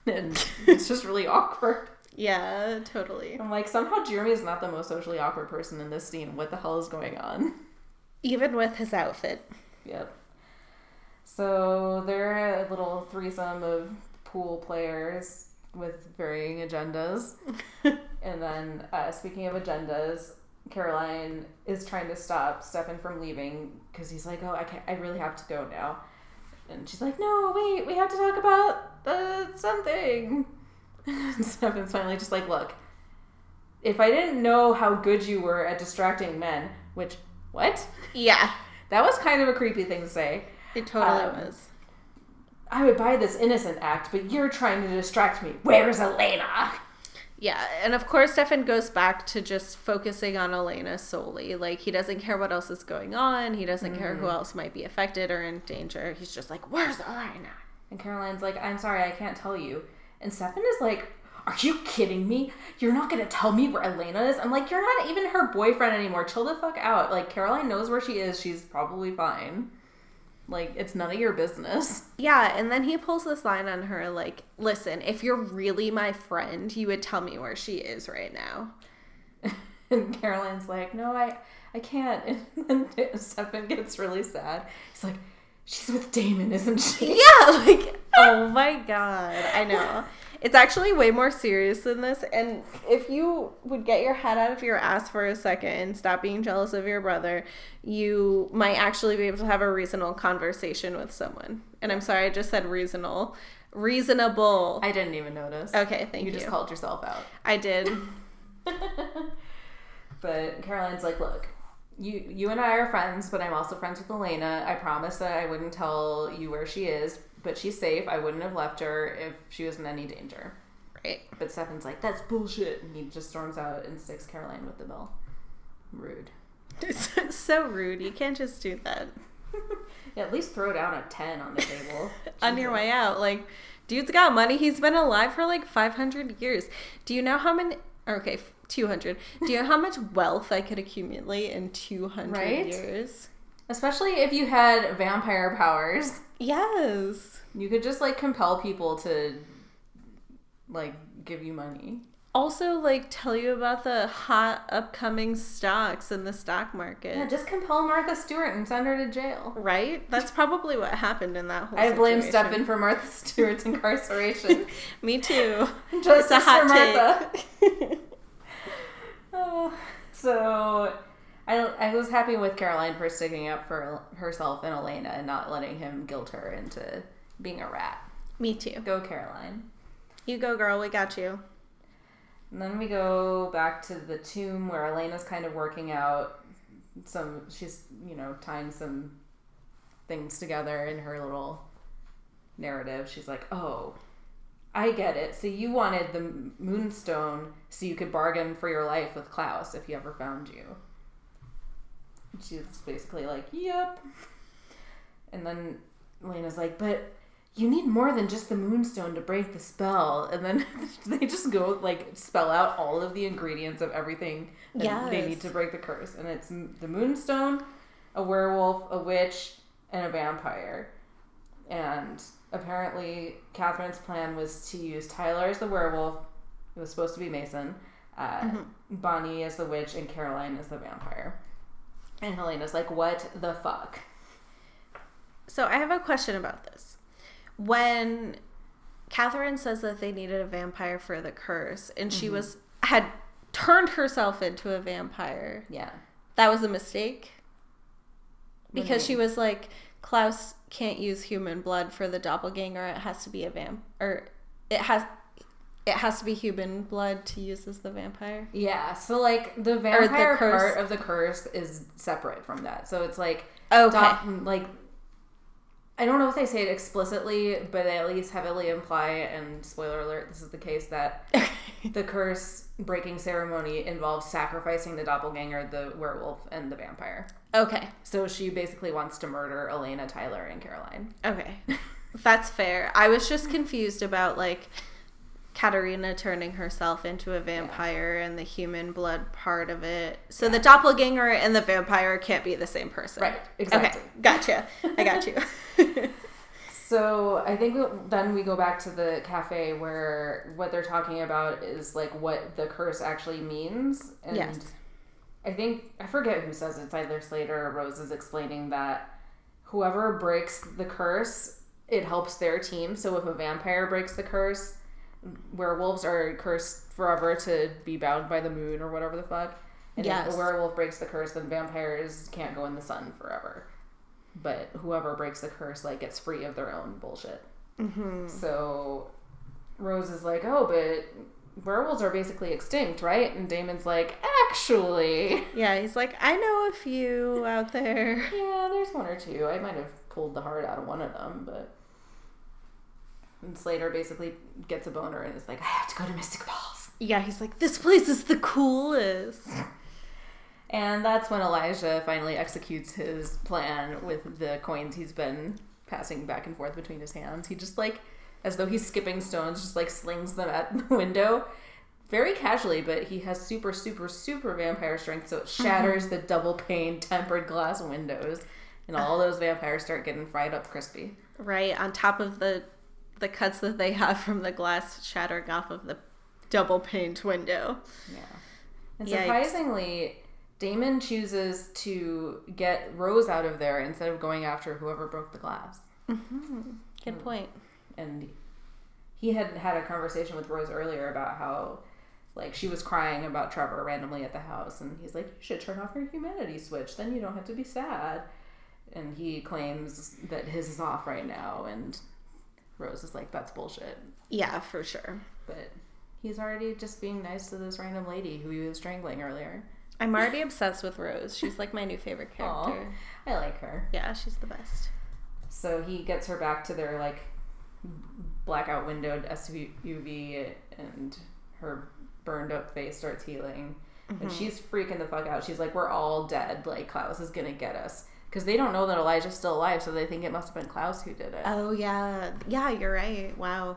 and *laughs* it's just really awkward. Yeah, totally. I'm like, somehow Jeremy is not the most socially awkward person in this scene. What the hell is going on? Even with his outfit. Yep. So they're a little threesome of pool players with varying agendas. *laughs* and then, uh, speaking of agendas, Caroline is trying to stop Stefan from leaving because he's like, "Oh, I can't. I really have to go now." And she's like, "No, wait. We have to talk about uh, something." *laughs* And Stefan's finally just like, "Look, if I didn't know how good you were at distracting men, which what?" Yeah, That was kind of a creepy thing to say. It totally Um, was. I would buy this innocent act, but you're trying to distract me. Where's Elena? Yeah, and of course, Stefan goes back to just focusing on Elena solely. Like, he doesn't care what else is going on, he doesn't care who else might be affected or in danger. He's just like, Where's Elena? And Caroline's like, I'm sorry, I can't tell you. And Stefan is like, Are you kidding me? You're not gonna tell me where Elena is? I'm like, You're not even her boyfriend anymore. Chill the fuck out. Like, Caroline knows where she is. She's probably fine. Like, it's none of your business. *laughs* Yeah, and then he pulls this line on her like, Listen, if you're really my friend, you would tell me where she is right now. And Caroline's like, No, I, I can't. *laughs* And then Stefan gets really sad. He's like, She's with Damon, isn't she? Yeah, like, *laughs* oh my god, I know. It's actually way more serious than this. And if you would get your head out of your ass for a second and stop being jealous of your brother, you might actually be able to have a reasonable conversation with someone. And I'm sorry, I just said reasonable. Reasonable. I didn't even notice. okay, thank you you. just called yourself out. I did. *laughs* but Caroline's like, look, you you and I are friends, but I'm also friends with Elena. I promised that I wouldn't tell you where she is, but she's safe. I wouldn't have left her if she was in any danger. Right. But Stefan's like, that's bullshit, and he just storms out and sticks Caroline with the bill. Rude. It's *laughs* so rude. You can't just do that. *laughs* Yeah, at least throw down a ten on the table *laughs* On your way out. Like, dude's got money. He's been alive for like 500 years. Do you know how many? Okay, 200. Do you know how much wealth I could accumulate in 200 Right? years? Especially if you had vampire powers, Yes. you could just like compel people to like give you money. Also, like, tell you about the hot upcoming stocks in the stock market. Yeah, just compel Martha Stewart and send her to jail. Right? That's probably what happened in that whole I blame situation. Stefan for Martha *laughs* Stewart's incarceration. *laughs* Me too. Just it's a hot for take. Martha. *laughs* Oh, so I I was happy with Caroline for sticking up for herself and Elena and not letting him guilt her into being a rat. Me too. Go Caroline. You go, girl. We got you. And then we go back to the tomb where Elena's kind of working out some she's, you know, tying some things together in her little narrative. She's like, "Oh, I get it. So you wanted the moonstone so you could bargain for your life with Klaus if he ever found you." She's basically like, "Yep." And then Elena's like, "But you need more than just the moonstone to break the spell." And then *laughs* they just go like spell out all of the ingredients of everything that they need to break the curse. And it's the moonstone, a werewolf, a witch, and a vampire. And apparently, Katherine's plan was to use Tyler as the werewolf. It was supposed to be Mason. Uh, Bonnie as the witch, and Caroline as the vampire. And Elena's like, "What the fuck?" So I have a question about this. When Katherine says that they needed a vampire for the curse, and she mm-hmm. was had turned herself into a vampire, Yeah. that was a mistake. What do you Because she was like, Klaus can't use human blood for the doppelganger. It has to be a vamp, or it has it has to be human blood to use as the vampire. Yeah, so like the vampire curse. part of the curse is separate from that. So it's like Okay. like I don't know if they say it explicitly, but they at least heavily imply and spoiler alert, this is the case that *laughs* the curse breaking ceremony involves sacrificing the doppelganger, the werewolf, and the vampire. okay. So she basically wants to murder Elena, Tyler, and Caroline. Okay. That's fair. I was just confused about like Katerina turning herself into a vampire and the human blood part of it. So the doppelganger and the vampire can't be the same person. Right, exactly. Okay. Gotcha. I got you. *laughs* So I think then we go back to the cafe where what they're talking about is like what the curse actually means. And Yes. I think I forget who says it. It's either Slater or Rose is explaining that whoever breaks the curse, it helps their team. So if a vampire breaks the curse, werewolves are cursed forever to be bound by the moon or whatever the fuck. And if Yes. a werewolf breaks the curse, then vampires can't go in the sun forever. But whoever breaks the curse like gets free of their own bullshit. hmm So Rose is like, "Oh, but werewolves are basically extinct, right?" And Damon's like, "Actually, Yeah, he's like, I know a few out there. *laughs* yeah, there's one or two. I might have pulled the heart out of one of them, but." And Slater basically gets a boner and is like, "I have to go to Mystic Falls." Yeah, he's like, this place is the coolest. *laughs* And that's when Elijah finally executes his plan with the coins he's been passing back and forth between his hands. He just like, as though he's skipping stones, just like slings them at the window very casually, but he has super, super, super vampire strength, so it mm-hmm. shatters the double pane tempered glass windows. And all those vampires start getting fried up crispy. Right on top of the the cuts that they have from the glass shattering off of the double paned window. Yeah. And Yikes. surprisingly, Damon chooses to get Rose out of there instead of going after whoever broke the glass. Mm-hmm. Good mm. point. and he had had a conversation with Rose earlier about how like she was crying about Trevor randomly at the house and he's like you should turn off your humanity switch then you don't have to be sad and he claims that his is off right now and Rose is like, that's bullshit. Yeah, for sure. But he's already just being nice to this random lady who he was strangling earlier. I'm already obsessed with Rose. She's like my new favorite *laughs* character. I like her. Yeah, she's the best. So he gets her back to their like blackout windowed SUV, and her burned up face starts healing. And mm-hmm. she's freaking the fuck out. She's like, "We're all dead. Like Klaus is gonna get us." Because they don't know that Elijah's still alive, so they think it must have been Klaus who did it. Oh yeah, yeah, you're right. Wow,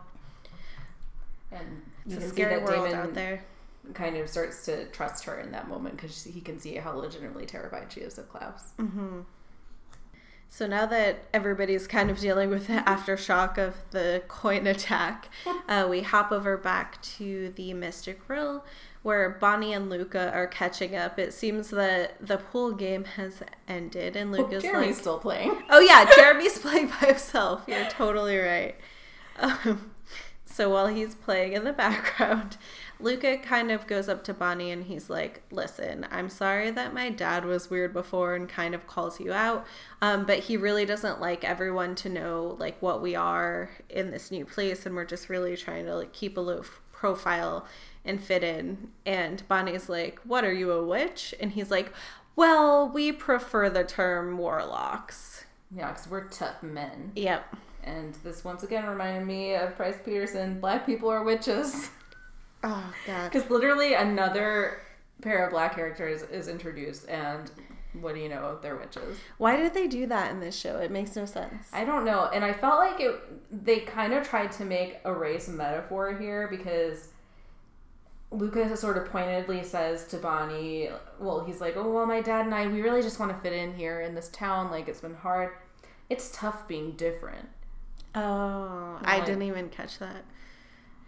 and it's you a can see scary that Damon out there. kind of starts to trust her in that moment because he can see how legitimately terrified she is of Klaus. So now that everybody's kind of dealing with the aftershock of the coin attack, *laughs* uh, we hop over back to the Mystic Grill where Bonnie and Luca are catching up. It seems that the pool game has ended and Oh, Luca's Jeremy's like, still playing. *laughs* Oh yeah, *laughs* Jeremy's playing by himself. You're totally right. Um, so while he's playing in the background, Luca kind of goes up to Bonnie and he's like, "Listen, I'm sorry that my dad was weird before and kind of calls you out, um, but he really doesn't like everyone to know like what we are in this new place, and we're just really trying to like keep a low profile and fit in." And Bonnie's like, "What are you a witch?" And he's like, "Well, we prefer the term warlocks." Yeah, because we're tough men. Yep. And this once again reminded me of Price Peterson. Black people are witches. *laughs* Oh god. Because literally another pair of black characters is introduced, and what do you know? They're witches. Why did they do that in this show? It makes no sense. I don't know, and I felt like it. They kind of tried to make a race metaphor here because Lucas sort of pointedly says to Bonnie, "Well, he's like, oh well, my dad and I, we really just want to fit in here in this town. Like it's been hard. It's tough being different." Oh, I Like- didn't even catch that.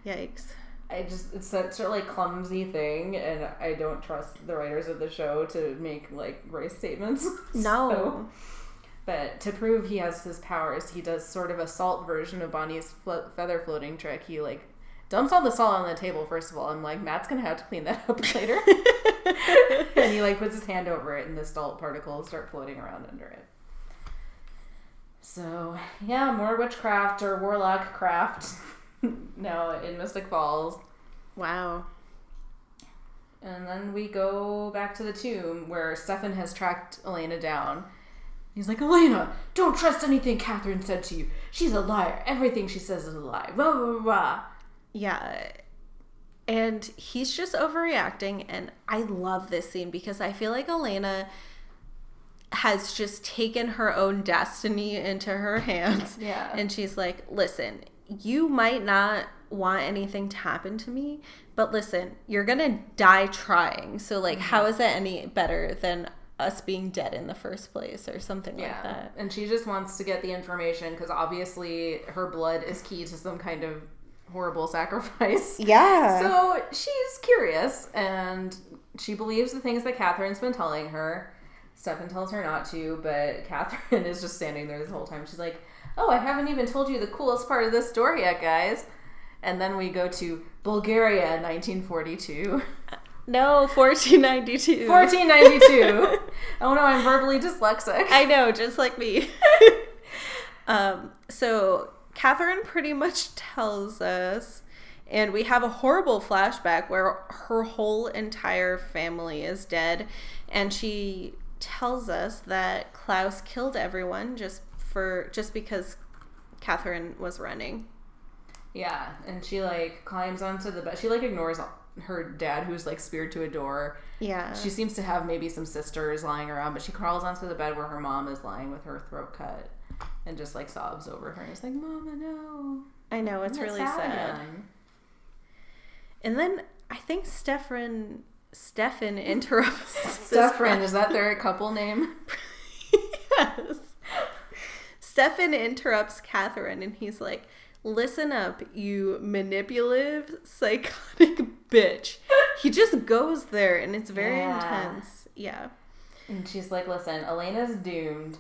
Yikes. I just it's such a like clumsy thing, and I don't trust the writers of the show to make like race statements. *laughs* No. So- but to prove he has his powers, he does sort of a salt version of Bonnie's flo- feather floating trick. He like dumps all the salt on the table first of all. I'm like, Matt's gonna have to clean that *laughs* up later. *laughs* and he like puts his hand over it, and the salt particles start floating around under it. So yeah, more witchcraft or warlock craft. *laughs* no in Mystic Falls. wow. And then we go back to the tomb where Stefan has tracked Elena down. He's like, Elena, don't trust anything Katherine said to you. She's a liar. Everything she says is a lie. Rah, rah, rah. Yeah. And he's just overreacting. And I love this scene because I feel like Elena has just taken her own destiny into her hands. *laughs* Yeah. And she's like, listen, you might not want anything to happen to me, but listen, you're going to die trying. So, like, how mm-hmm. is that any better than us being dead in the first place or something like that? And she just wants to get the information because obviously her blood is key to some kind of horrible sacrifice. *laughs* Yeah. So she's curious and she believes the things that Katherine's been telling her. Stefan tells her not to, but *laughs* Katherine is just standing there this whole time. She's like, Oh, I haven't even told you the coolest part of this story yet, guys. And then we go to Bulgaria, 1942. *laughs* no, 1492. 1492. oh no, I'm verbally dyslexic. I know, just like me. um, so Katherine pretty much *laughs* tells us, and we have a horrible flashback where her whole entire family is dead, and she tells us that Klaus killed everyone just for just because Katherine was running. Yeah, and she like climbs onto the bed. She like ignores her dad, who's like speared to a door. Yeah. She seems to have maybe some sisters lying around, but she crawls onto the bed where her mom is lying with her throat cut, and just like sobs over her. And it's like, "Mama, no." I know it's really sad. again? And then I think Stefan Stefan *laughs* interrupts. Stefan, is that their couple name? *laughs* yes. Stefan interrupts Katherine and he's like, Listen up, you manipulative, psychotic bitch. He just goes there and it's very Yeah. intense. Yeah. And she's like, "Listen, Elena's doomed,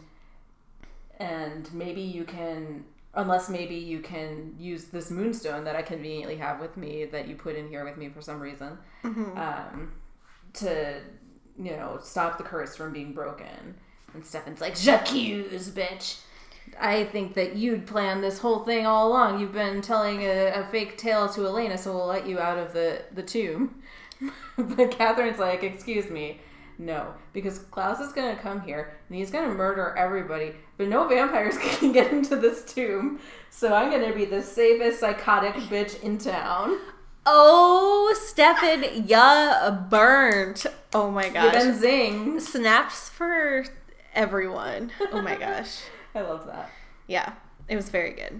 and maybe you can." Unless maybe you can use this moonstone that I conveniently have with me that you put in here with me for some reason, um, to you know stop the curse from being broken. And Stefan's like, "J'accuse, bitch." I think that you'd planned this whole thing all along. You've been telling a, a fake tale to Elena, so we'll let you out of the, the tomb. *laughs* but Katherine's like, excuse me, no, because Klaus is gonna come here and he's gonna murder everybody, but no vampires *laughs* can get into this tomb. So I'm gonna be the safest psychotic bitch in town. Oh, Stefan, ya burnt. Oh my gosh. been zinged. Snaps for everyone. Oh my *laughs* gosh. I love that. Yeah, it was very good.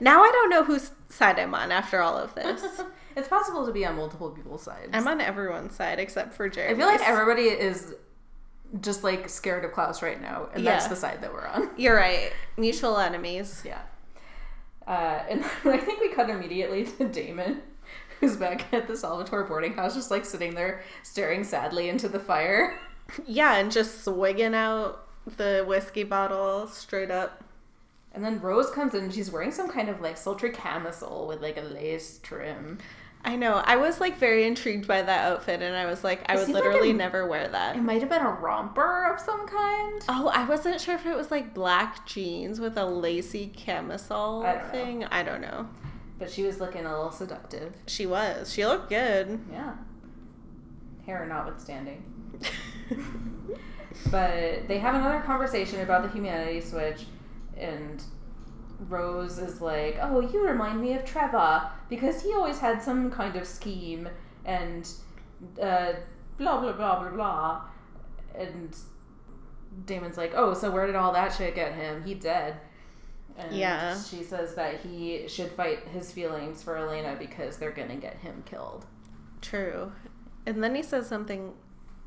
Now I don't know whose side I'm on after all of this. *laughs* it's possible to be on multiple people's sides. I'm on everyone's side except for Jeremy. I feel like everybody is just like scared of Klaus right now, and that's the side that we're on. You're right. Mutual enemies. Yeah. Uh, and *laughs* I think we cut immediately to Damon, who's back at the Salvatore boarding house, just like sitting there staring sadly into the fire. Yeah, and just swigging out the whiskey bottle straight up. And then Rose comes in and she's wearing some kind of like sultry camisole with like a lace trim. I know. I was like very intrigued by that outfit, and I was like, I It would seemed like literally a- never wear that. It might have been a romper of some kind. Oh, I wasn't sure if it was like black jeans with a lacy camisole I don't know. thing. I don't know. But she was looking a little seductive. She was. She looked good. Yeah. Hair notwithstanding. *laughs* But they have another conversation about the humanity switch, and Rose is like, "Oh, you remind me of Trevor because he always had some kind of scheme and uh, blah blah blah blah blah." And Damon's like, "Oh, so where did all that shit get him? He dead." And Yeah. she says that he should fight his feelings for Elena because they're gonna get him killed. True. And then he says something.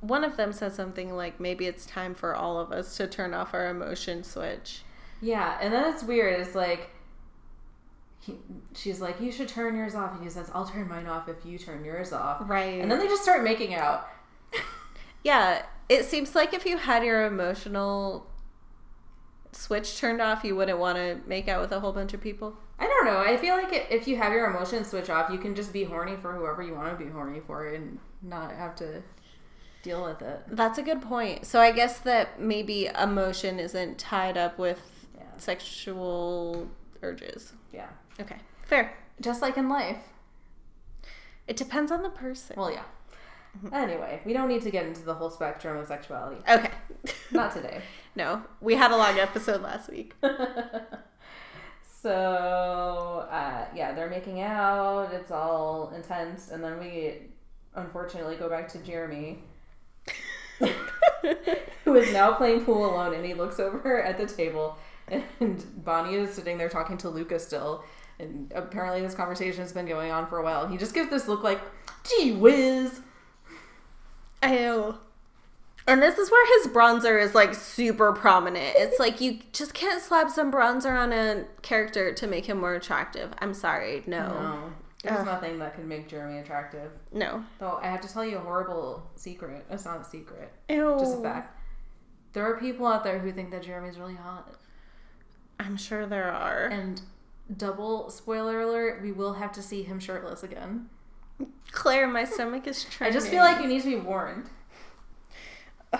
One of them says something like, maybe it's time for all of us to turn off our emotion switch. Yeah, and then it's weird. It's like he, she's like, "You should turn yours off," and he says, "I'll turn mine off if you turn yours off." Right. And then they just start making out. *laughs* Yeah, it seems like if you had your emotional switch turned off, you wouldn't want to make out with a whole bunch of people. I don't know. I feel like it, if you have your emotions switch off, you can just be horny for whoever you want to be horny for, and not have to deal with it. That's a good point. So I guess that maybe emotion isn't tied up with. Sexual urges. Yeah. Okay, fair. Just like in life. It depends on the person. Well, yeah. Anyway, we don't need to get into the whole spectrum of sexuality. Okay. *laughs* Not today. *laughs* no, we had a long episode last week. *laughs* so uh, yeah, they're making out. It's all intense, and then we unfortunately go back to Jeremy, who is now playing pool alone, and he looks over at the table, *laughs* and Bonnie is sitting there talking to Luca still. And apparently, this conversation has been going on for a while. He just gives this look like, "Gee whiz." Ew. And this is where his bronzer is like super prominent. It's like you just can't slap some bronzer on a character to make him more attractive. I'm sorry. No. No, there's Ugh. nothing that can make Jeremy attractive. No. Though I have to tell you a horrible secret. It's not a secret. Ew. Just a fact. There are people out there who think that Jeremy's really hot. I'm sure there are. And double spoiler alert, we will have to see him shirtless again. Claire, my stomach is I just feel like you need to be warned. *sighs*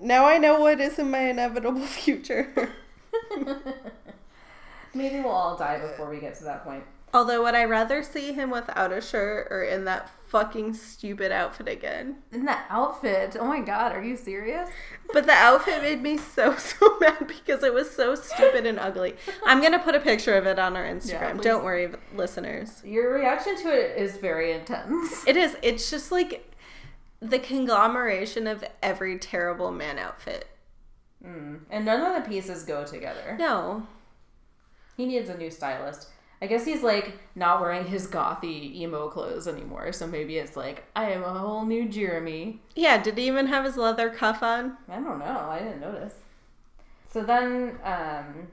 now I know what is in my inevitable *laughs* future. *laughs* Maybe we'll all die before we get to that point. Although, would I rather see him without a shirt or in that fucking stupid outfit again? In that outfit, oh my god, are you serious? But the outfit made me so, *laughs* so mad because it was so stupid and ugly. I'm going to put a picture of it on our Instagram. please. Don't worry, listeners. Your reaction to it is very intense. It is. It's just like the conglomeration of every terrible man outfit. Mm. And none of the pieces go together. No. He needs a new stylist. I guess he's like not wearing his gothy emo clothes anymore, so maybe it's like I am a whole new Jeremy. Yeah, did he even have his leather cuff on? I don't know. I didn't notice. So then, um,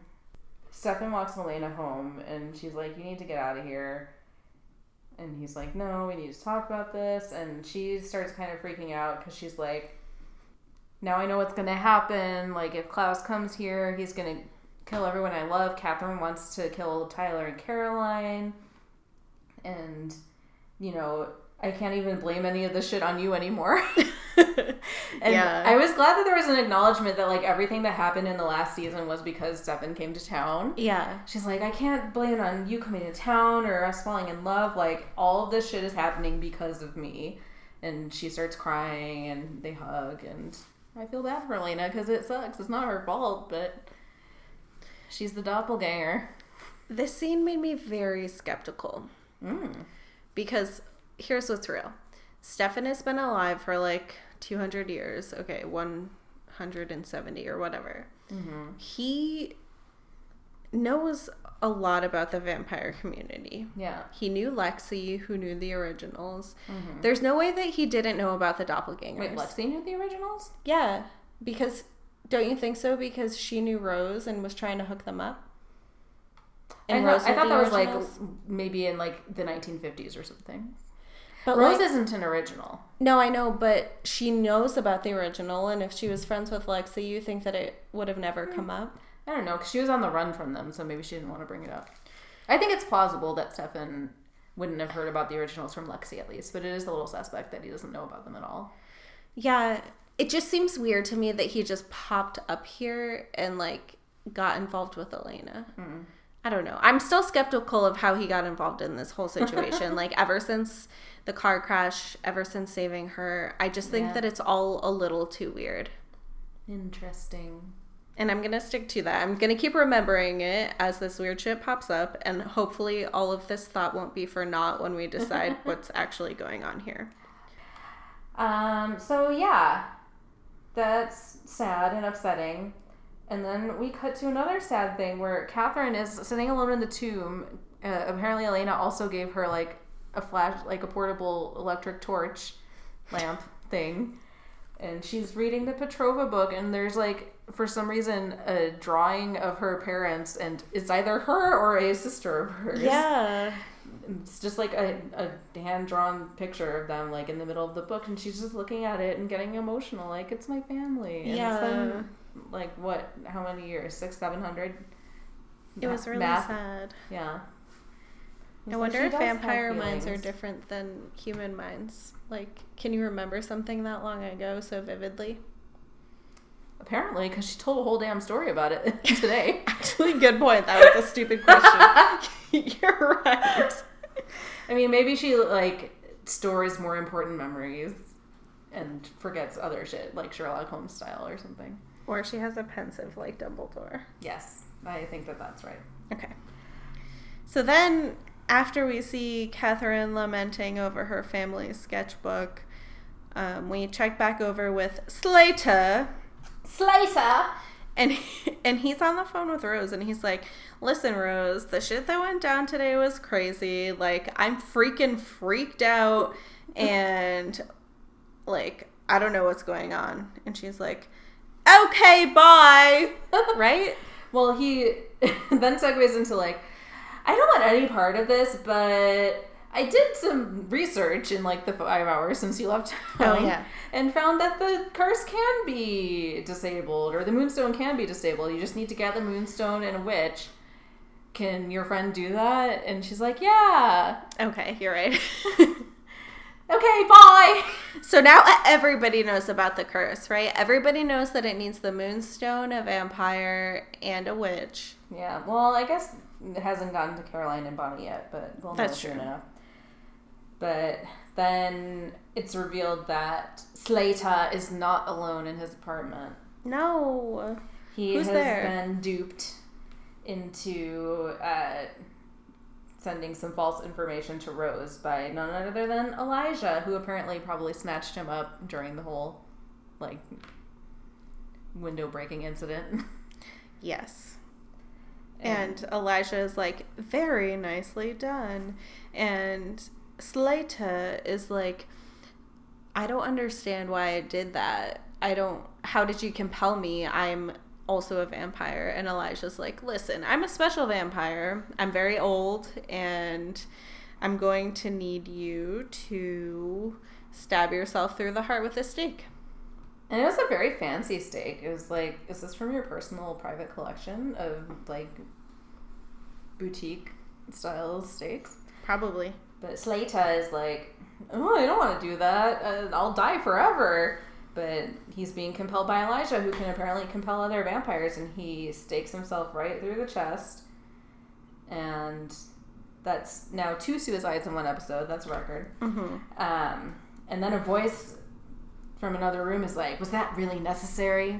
Stefan walks Elena home, and she's like, "You need to get out of here." And he's like, "No, we need to talk about this." And she starts kind of freaking out because she's like, "Now I know what's gonna happen. Like, if Klaus comes here, he's gonna kill everyone I love. Katherine wants to kill Tyler and Caroline, and you know." I can't even blame any of this shit on you anymore. *laughs* And Yeah. I was glad that there was an acknowledgement that like everything that happened in the last season was because Stefan came to town. Yeah. She's like, I can't blame it on you coming to town or us falling in love. Like all of this shit is happening because of me. And she starts crying, and they hug, and I feel bad for Elena because it sucks. It's not her fault, but she's the doppelganger. This scene made me very skeptical Mm. because here's what's real. Stefan has been alive for like 200 years. Okay, 170 or whatever. Mm-hmm. He knows a lot about the vampire community. Yeah. He knew Lexi, who knew the originals. Mhm. There's no way that he didn't know about the doppelgangers. Wait, Lexi knew the originals? Yeah, because don't you think so? Because she knew Rose and was trying to hook them up. I, And thought- Rose I thought that was like maybe in like the 1950s or something. But Rose like, isn't an original. no, I know, but she knows about the original, and if she was friends with Lexi, you think that it would have never hmm. come up. I don't know because she was on the run from them, so maybe she didn't want to bring it up. I think it's plausible that Stefan wouldn't have heard about the originals from Lexi at least, but it is a little suspect that he doesn't know about them at all. Yeah, it just seems weird to me that he just popped up here and like got involved with Elena. Mm. I don't know. I'm still skeptical of how he got involved in this whole situation. *laughs* like ever since the car crash, ever since saving her, I just think Yeah. that it's all a little too weird. Interesting. And I'm gonna stick to that. I'm gonna keep remembering it as this weird shit pops up, and hopefully all of this thought won't be for naught when we decide *laughs* what's actually going on here. Um. So yeah, that's sad and upsetting. And then we cut to another sad thing where Katherine is sitting alone in the tomb. Uh, apparently, Elena also gave her like a flash, like a portable electric torch lamp thing. And she's reading the Petrova book, and there's like, for some reason, a drawing of her parents, and it's either her or a sister of hers. Yeah. It's just like a, a hand drawn picture of them, like in the middle of the book, and she's just looking at it and getting emotional, like it's my family. And Yeah. Been like what? How many years? Six, seven hundred. It was really Math. sad. Yeah. I wonder if vampire minds are different than human minds. Like, can you remember something that long ago so vividly? Apparently, because she told a whole damn story about it *laughs* today. *laughs* Actually, good point. That was a stupid question. *laughs* You're right. I mean, maybe she like stores more important memories and forgets other shit, like Sherlock Holmes style or something. Or she has a Pensieve like Dumbledore. Yes, I think that that's right. Okay. So then, after we see Katherine lamenting over her family's sketchbook, um, we check back over with Slater, Slater. And *laughs* and he's on the phone with Rose, and he's like, "Listen, Rose, the shit that went down today was crazy. Like, I'm freaking freaked out, *laughs* and like, I don't know what's going on." And she's like, "Okay, bye." *laughs* right? Well, he then segues into like, I don't want any part of this, but I did some research in like the five hours since you left oh, town. Oh, yeah. And found that the curse can be disabled, or the moonstone can be disabled. You just need to get the moonstone and a witch. Can your friend do that? And she's like, Yeah. Okay, you're right. *laughs* Okay, bye. So now everybody knows about the curse, right? Everybody knows that it needs the moonstone, a vampire, and a witch. Yeah. Well, I guess it hasn't gotten to Caroline and Bonnie yet, but we'll know That's soon true. enough. But then it's revealed that Slater is not alone in his apartment. No. He Who's has there? been duped into uh, sending some false information to Rose by none other than Elijah, who apparently probably snatched him up during the whole like window breaking incident. *laughs* Yes. And Elijah is like, very nicely done. And Slater is like, I don't understand why I did that. I don't, how did you compel me? I'm also a vampire. And Elijah's like, listen, I'm a special vampire. I'm very old and I'm going to need you to stab yourself through the heart with a stake. And it was a very fancy stake. It was like, is this from your personal private collection of like boutique style stakes? Probably. But Slater is like, oh, I don't want to do that. Uh, I'll die forever. but he's being compelled by Elijah, who can apparently compel other vampires, and he stakes himself right through the chest. And that's now two suicides in one episode. That's a record. Mm-hmm. Um, and then a voice from another room is like, "Was that really necessary?"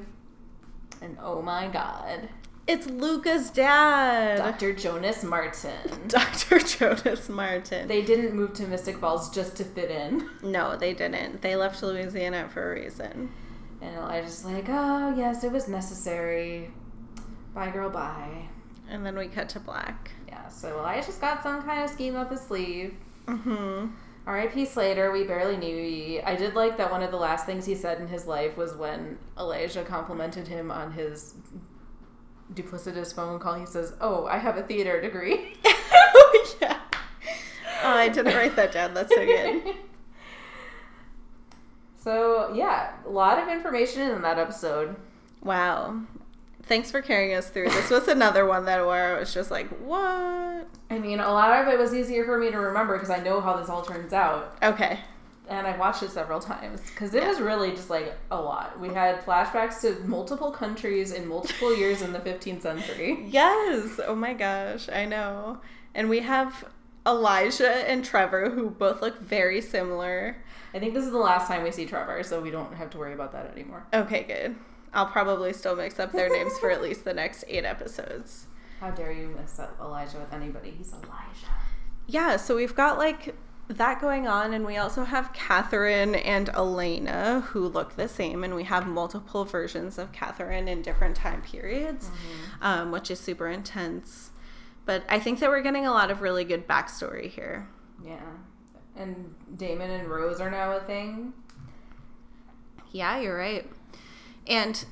And oh my god, It's Luka's dad, Dr. Jonas Martin. *laughs* Dr. Jonas Martin. They didn't move to Mystic Falls just to fit in. no, they didn't. They left Louisiana for a reason. And Elijah's like, "Oh yes, it was necessary." Bye, girl. Bye. And then we cut to black. Yeah. So Elijah's got some kind of scheme up his sleeve. Mm-hmm. R.I.P. Slater. We barely knew ye. I did like that one of the last things he said in his life was when Elijah complimented him on his duplicitous phone call. He says, "Oh, I have a theater degree." *laughs* oh, yeah. Oh, I didn't write that down. That's so good. *laughs* so yeah, a lot of information in that episode. Wow. Thanks for carrying us through. This was another one that where I was just like, what? I mean, a lot of it was easier for me to remember because I know how this all turns out. Okay. And I watched it several times because it was really just like a lot. We had flashbacks to multiple countries in multiple years in the 15th century. *laughs* Yes. Oh my gosh. I know. And we have Elijah and Trevor who both look very similar. I think this is the last time we see Trevor, so we don't have to worry about that anymore. Okay, good. I'll probably still mix up their names for at least the next eight episodes. How dare you mix up Elijah with anybody? He's Elijah. Yeah, so we've got like that going on, and we also have Katherine and Elena who look the same, and we have multiple versions of Katherine in different time periods, um, which is super intense. But I think that we're getting a lot of really good backstory here. Yeah. And Damon and Rose are now a thing. Yeah, you're right. And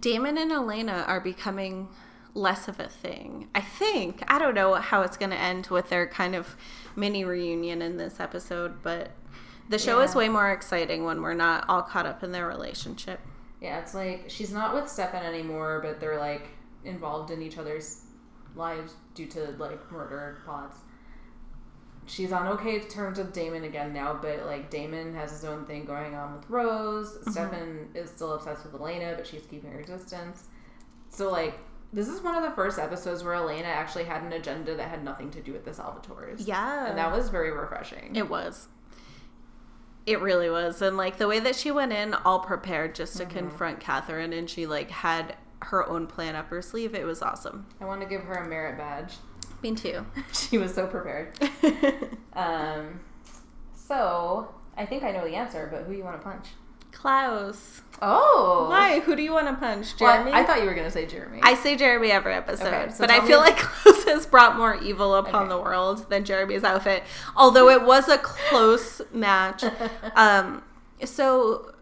Damon and Elena are becoming less of a thing. I think. I don't know how it's going to end with their kind of mini reunion in this episode, but the show is way more exciting when we're not all caught up in their relationship. Yeah, it's like she's not with Stefan anymore, but they're like involved in each other's lives due to like murder plots. She's on okay terms with Damon again now, but like Damon has his own thing going on with Rose. Mm-hmm. Stefan is still obsessed with Elena, but she's keeping her distance. So like this is one of the first episodes where Elena actually had an agenda that had nothing to do with the Salvatores. Yeah. And that was very refreshing. It was. It really was. And like the way that she went in all prepared just to confront Katherine and she like had her own plan up her sleeve, it was awesome. I want to give her a merit badge. Me too. *laughs* she was so prepared. *laughs* Um, so I think I know the answer, but who you want to punch? Klaus. Oh, Why? Who do you want to punch? Well, Jeremy? I thought you were gonna say Jeremy. I say Jeremy every episode, Okay, so but I feel like Klaus has brought more evil upon Okay. the world than Jeremy's outfit. Although it was a close *laughs* match. Um, so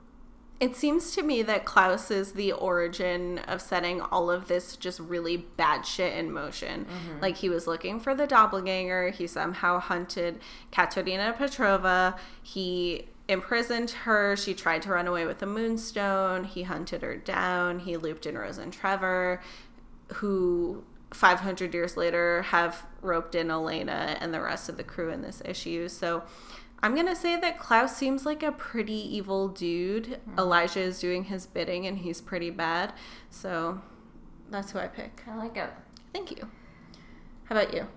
it seems to me that Klaus is the origin of setting all of this just really bad shit in motion. Mm-hmm. Like he was looking for the doppelganger. He somehow hunted Katerina Petrova. He imprisoned her. She tried to run away with the moonstone. He hunted her down. He looped in Rose and Trevor, who 500 years later have roped in Elena and the rest of the crew in this issue. So I'm going to say that Klaus seems like a pretty evil dude. Mm-hmm. Elijah is doing his bidding and he's pretty bad. So that's who I pick. I like it. Thank you. How about you?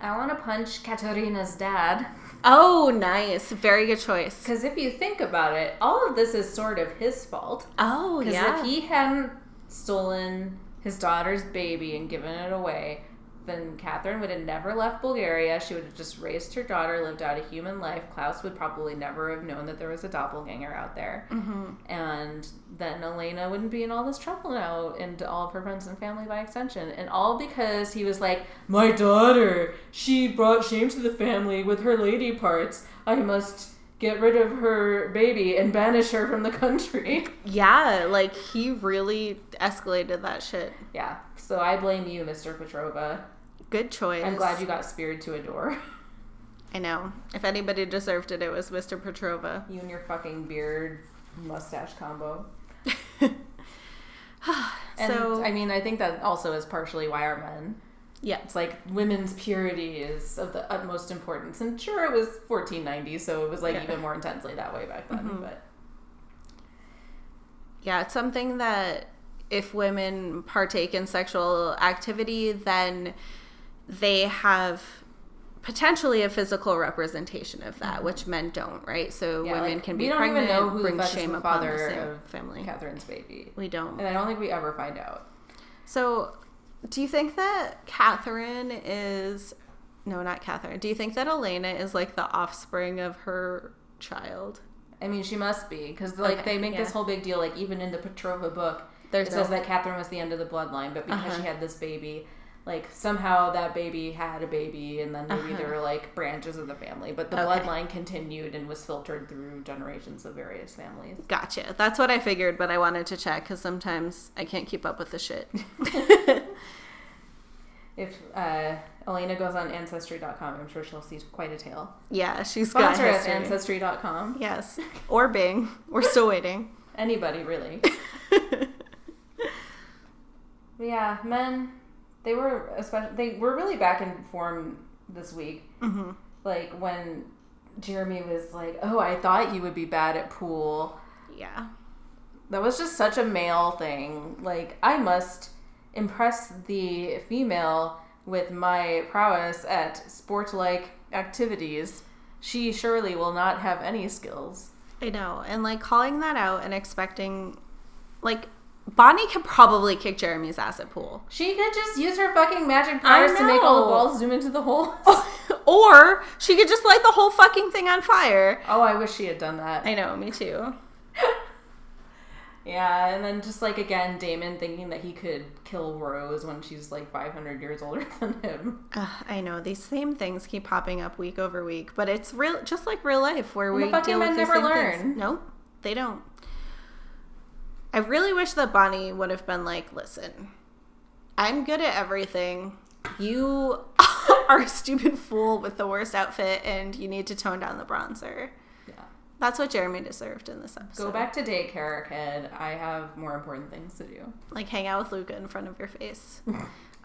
I want to punch Katerina's dad Oh, nice. Very good choice. because if you think about it, all of this is sort of his fault. Oh, Because yeah. if he hadn't stolen his daughter's baby and given it away, then Katherine would have never left Bulgaria. She would have just raised her daughter, lived out a human life. Klaus would probably never have known that there was a doppelganger out there. Mhm. And then Elena wouldn't be in all this trouble now, and all of her friends and family by extension. And all because he was like, My daughter, she brought shame to the family with her lady parts. I must get rid of her baby and banish her from the country. *laughs* Yeah, like he really escalated that shit. Yeah, so I blame you, Mr. Petrova. Good choice. I'm glad you got speared to a door. *laughs* I know. If anybody deserved it, it was Mr. Petrova. You and your fucking beard mustache combo. *laughs* *sighs* And so, I mean, I think that also is partially why our men. yeah. It's like women's purity is of the utmost importance. And sure, it was 1490, so it was like Yeah. even more intensely that way back then. Mhm. But Yeah, it's something that if women partake in sexual activity, then they have potentially a physical representation of that, which men don't, right? So Mm-hmm. Yeah, women like, can be don't even know who bring shame the upon the father same of family. Katherine's baby. We don't. And I don't think we ever find out. So, do you think that Katherine is no, not Katherine. Do you think that Elena is like the offspring of her child? I mean, she must be because like Okay, they make this whole big deal. Like even in the Petrova book, There's it no- says that Katherine was the end of the bloodline, but because Uh-huh. she had this baby, like somehow that baby had a baby, and then maybe Uh-huh. there were like branches of the family, but the Okay. bloodline continued and was filtered through generations of various families. Gotcha. That's what I figured, but I wanted to check because sometimes I can't keep up with the shit. *laughs* *laughs* If uh, Elena goes on Ancestry.com, I'm sure she'll see quite a tale. yeah, she's got Sponsor us, history. Ancestry.com. Yes, or Bing. We're still *laughs* waiting. Anybody really. Yeah, men, they were especially they were really back in form this week. hmm Like when Jeremy was like, "Oh, I thought you would be bad at pool." Yeah. That was just such a male thing. Like I must impress the female with my prowess at sport-like activities. She surely will not have any skills. I know. And like calling that out and expecting, like, Bonnie could probably kick Jeremy's ass at pool. She could just use her fucking magic powers to make all the balls zoom into the holes. *laughs* or she could just light the whole fucking thing on fire. oh, I wish she had done that. I know, me too. *laughs* Yeah, and then just like again, Damon thinking that he could kill Rose when she's like 500 years older *laughs* than him. Ugh, I know these same things keep popping up week over week, but it's real, just like real life where And the we fucking deal with men these never same things. learn. No, they don't. I really wish that Bonnie would have been like, "Listen, I'm good at everything. You *laughs* are a stupid fool with the worst outfit, and you need to tone down the bronzer." Yeah. That's what Jeremy deserved in this episode. Go back to daycare, kid. I have more important things to do. like hang out with Luka in front of your face. *laughs*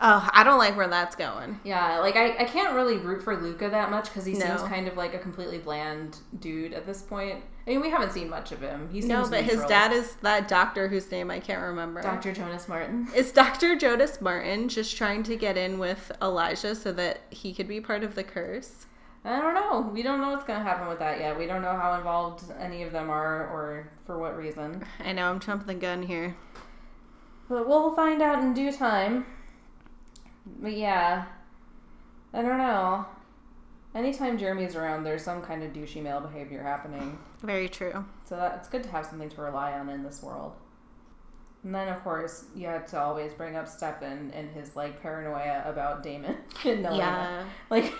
oh, I don't like where that's going. Yeah, like I, I can't really root for Luka that much because he No. seems kind of like a completely bland dude at this point. I mean, we haven't seen much of him. He No, but his dad is that doctor whose name I can't remember. Dr. Jonas Martin. *laughs* Is Dr. Jonas Martin just trying to get in with Elijah so that he could be part of the curse? I don't know. We don't know what's gonna happen with that yet. We don't know how involved any of them are or for what reason. I know I'm jumping the gun here. But we'll find out in due time. But yeah, I don't know. Anytime Jeremy's around, there's some kind of douchey male behavior happening. Very true. So that, it's good to have something to rely on in this world. And then, of course, you have to always bring up Stefan and his like paranoia about Damon *laughs* and. Yeah. Like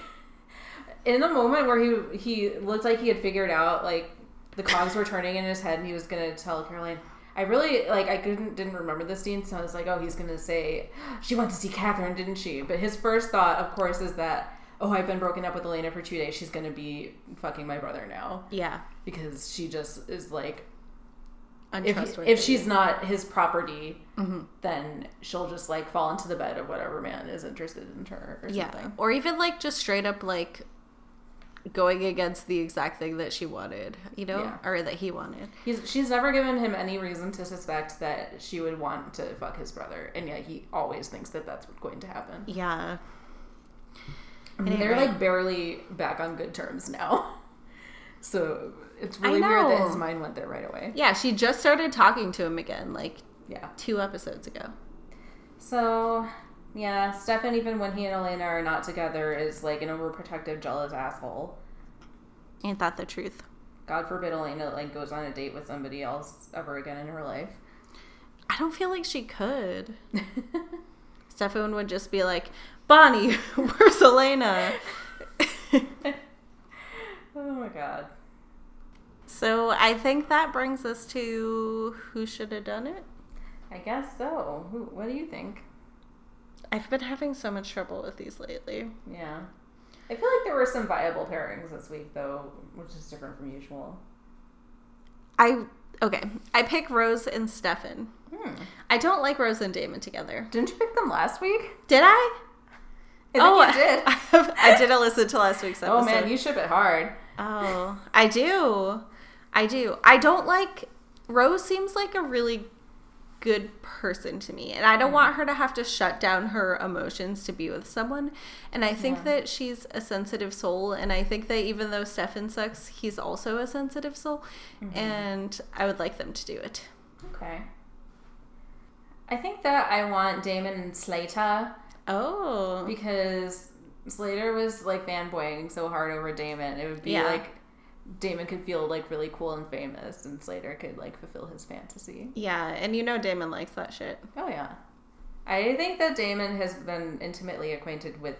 in the moment where he he looked like he had figured out like the cogs were turning in his head and he was gonna tell Caroline. I really like I couldn't didn't remember the scene, so I was like, oh, he's gonna say she went to see Katherine, didn't she? But his first thought, of course, is that oh, I've been broken up with Elena for two days. She's gonna be fucking my brother now Yeah. because she just is like if, Untrustworthy. if she's not his property, Mhm. then she'll just like fall into the bed of whatever man is interested in her or Yeah. something. Or even like just straight up like going against the exact thing that she wanted, you know? Yeah. Or that he wanted. He's, she's never given him any reason to suspect that she would want to fuck his brother, and yet he always thinks that that's going to happen. Yeah. Mean, they're like barely back on good terms now, *laughs* so it's really weird that his mind went there right away. Yeah, she just started talking to him again like Yeah. two episodes ago. So, yeah, Stefan, even when he and Elena are not together, is like an overprotective, jealous asshole. Ain't that the truth? God forbid Elena like goes on a date with somebody else ever again in her life. I don't feel like she could. *laughs* Stefan would just be like, Bonnie, *laughs* where's Elena? *laughs* oh my god. so I think that brings us to who should have done it. I guess so. Who, what do you think? I've been having so much trouble with these lately. Yeah. I feel like there were some viable pairings this week, though, which is different from usual. I okay. I pick Rose and Stefan. Hmm. I don't like Rose and Damon together. Didn't you pick them last week? Did I? I oh, you *laughs* did. I, didn't listen to last week's episode. oh man, you ship it hard. Oh, I do. I do. I don't like Rose seems like a really good person to me. And I don't mm. want her to have to shut down her emotions to be with someone. And I think Yeah. that she's a sensitive soul. And I think that even though Stefan sucks, he's also a sensitive soul. Mm-hmm. And I would like them to do it. Okay. I think that I want Damon and Slater Oh. because Slater was like fanboying so hard over Damon. It would be Yeah. like Damon could feel like really cool and famous, and Slater could like fulfill his fantasy. Yeah. And you know Damon likes that shit. Oh yeah, I think that Damon has been intimately acquainted with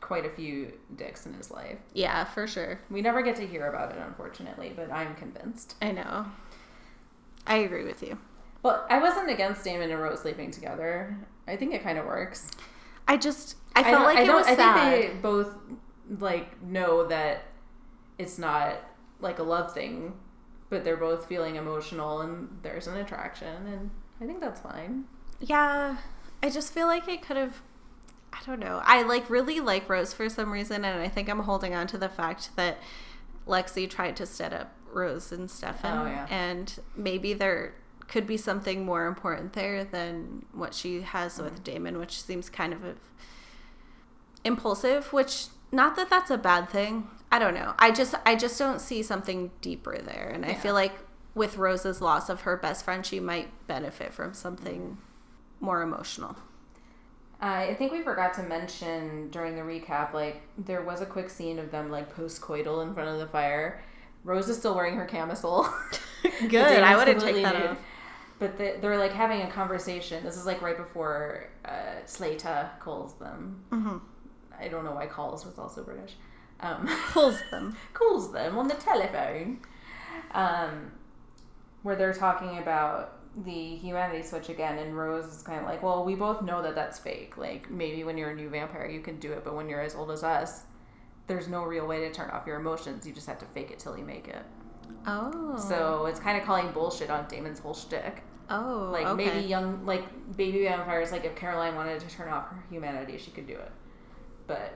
quite a few dicks in his life. Yeah, for sure. We never get to hear about it, unfortunately, but I'm convinced. I know. I agree with you. Well, I wasn't against Damon and Rose sleeping together. I think it kind of works. I just, I felt don't- like it don't- was I sad. think they both like know that it's not like a love thing, but they're both feeling emotional and there's an attraction, and I think that's fine. Yeah, I just feel like it could have. I don't know. I like really like Rose for some reason, and I think I'm holding on to the fact that Lexi tried to set up Rose and Stefan, Oh, yeah. and maybe there could be something more important there than what she has with mm. Damon, which seems kind of impulsive. Which not that that's a bad thing. I don't know. I just I just don't see something deeper there, and I feel like with Rose's loss of her best friend, she might benefit from something mm. more emotional. I think we forgot to mention during the recap, like there was a quick scene of them like post-coital in front of the fire. Rose is still wearing her camisole. *laughs* Good. I wouldn't take that off. But they, they're like having a conversation. This is like right before uh, Slater calls them. Mhm. I don't know why calls was also British. Um, *laughs* Pulls them. calls them on the telephone. Um, where they're talking about the humanity switch again, and Rose is kind of like, "Well, we both know that that's fake. Like maybe when you're a new vampire, you can do it, but when you're as old as us, there's no real way to turn off your emotions. You just have to fake it till you make it. Oh. So it's kind of calling bullshit on Damon's whole shtick. Oh. Like okay. maybe young, like baby vampires. Like if Caroline wanted to turn off her humanity, she could do it, but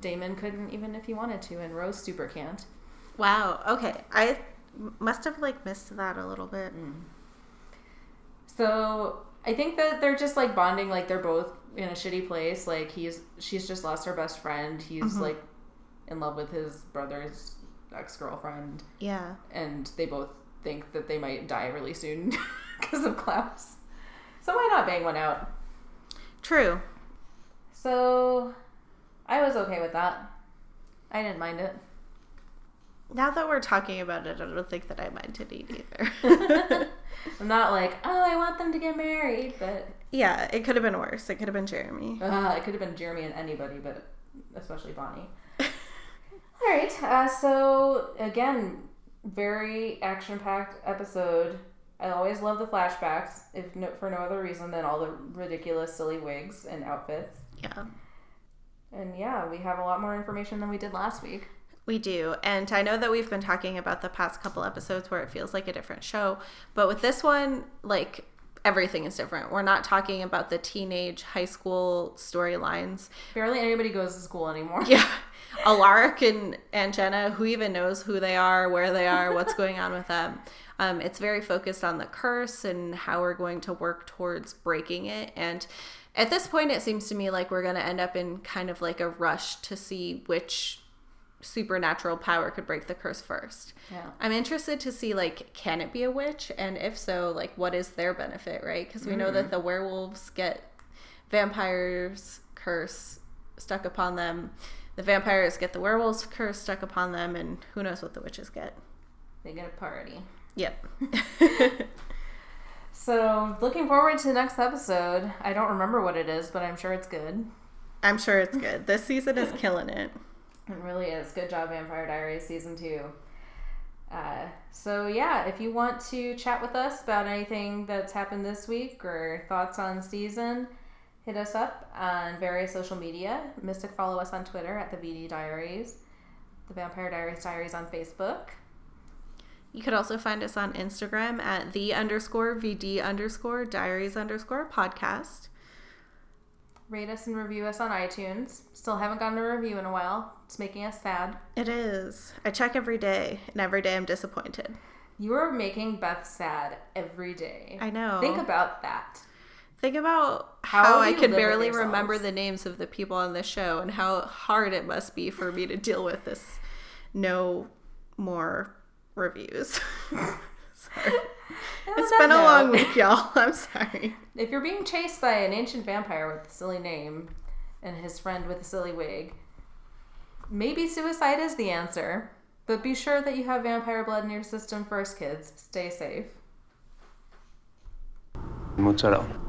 Damon couldn't even if he wanted to, and Rose super can't. Wow. Okay. I must have like missed that a little bit. So I think that they're just like bonding, like they're both in a shitty place. Like he's she's just lost her best friend. He's Mhm. like in love with his brother's ex girlfriend, Yeah. and they both think that they might die really soon *laughs* because of Klaus. So why not bang one out? True. So I was okay with that. I didn't mind it. Now that we're talking about it, I don't think that I minded it either. *laughs* *laughs* I'm not like, oh, I want them to get married, but yeah, it could have been worse. It could have been Jeremy. uh, it could have been Jeremy and anybody, but especially Bonnie. All right. Uh, so again, very action-packed episode. I always love the flashbacks, if no, for no other reason than all the ridiculous, silly wigs and outfits. Yeah. And yeah, we have a lot more information than we did last week. We do. And I know that we've been talking about the past couple episodes where it feels like a different show, but with this one, like everything is different. We're not talking about the teenage high school storylines. Barely anybody goes to school anymore. Yeah. *laughs* Alaric and, and Jenna, who even knows who they are, where they are, what's *laughs* going on with them. Um, it's very focused on the curse and how we're going to work towards breaking it. And at this point, it seems to me like we're going to end up in kind of like a rush to see which supernatural power could break the curse first. Yeah. I'm interested to see like can it be a witch and if so like what is their benefit, right? Because we know that mm. the werewolves get vampires curse stuck upon them. The vampires get the werewolves curse stuck upon them and who knows what the witches get. They get a party. Yep. *laughs* So, looking forward to the next episode. I don't remember what it is, but I'm sure it's good. I'm sure it's good. This season is killing it. It really is. Good job, Vampire Diaries season two. Uh, so yeah, if you want to chat with us about anything that's happened this week or thoughts on season, hit us up on various social media. Mystic, follow us on Twitter at the VD Diaries, the Vampire Diaries Diaries on Facebook. You could also find us on Instagram at the underscore VD underscore diaries underscore podcast. Rate us and review us on iTunes. Still haven't gotten a review in a while. It's making us sad. It is. I check every day, and every day I'm disappointed. You are making Beth sad every day. I know. Think about that. Think about How how, I you could live with barely remember the names of the people on this show and how hard it must be for me to deal with this no more reviews. *laughs* sorry. And It's on been a long week, y'all. *laughs* I'm sorry. If you're being chased by an ancient vampire with a silly name and his friend with a silly wig, maybe suicide is the answer. But be sure that you have vampire blood in your system first, kids. Stay safe. Mozzarella.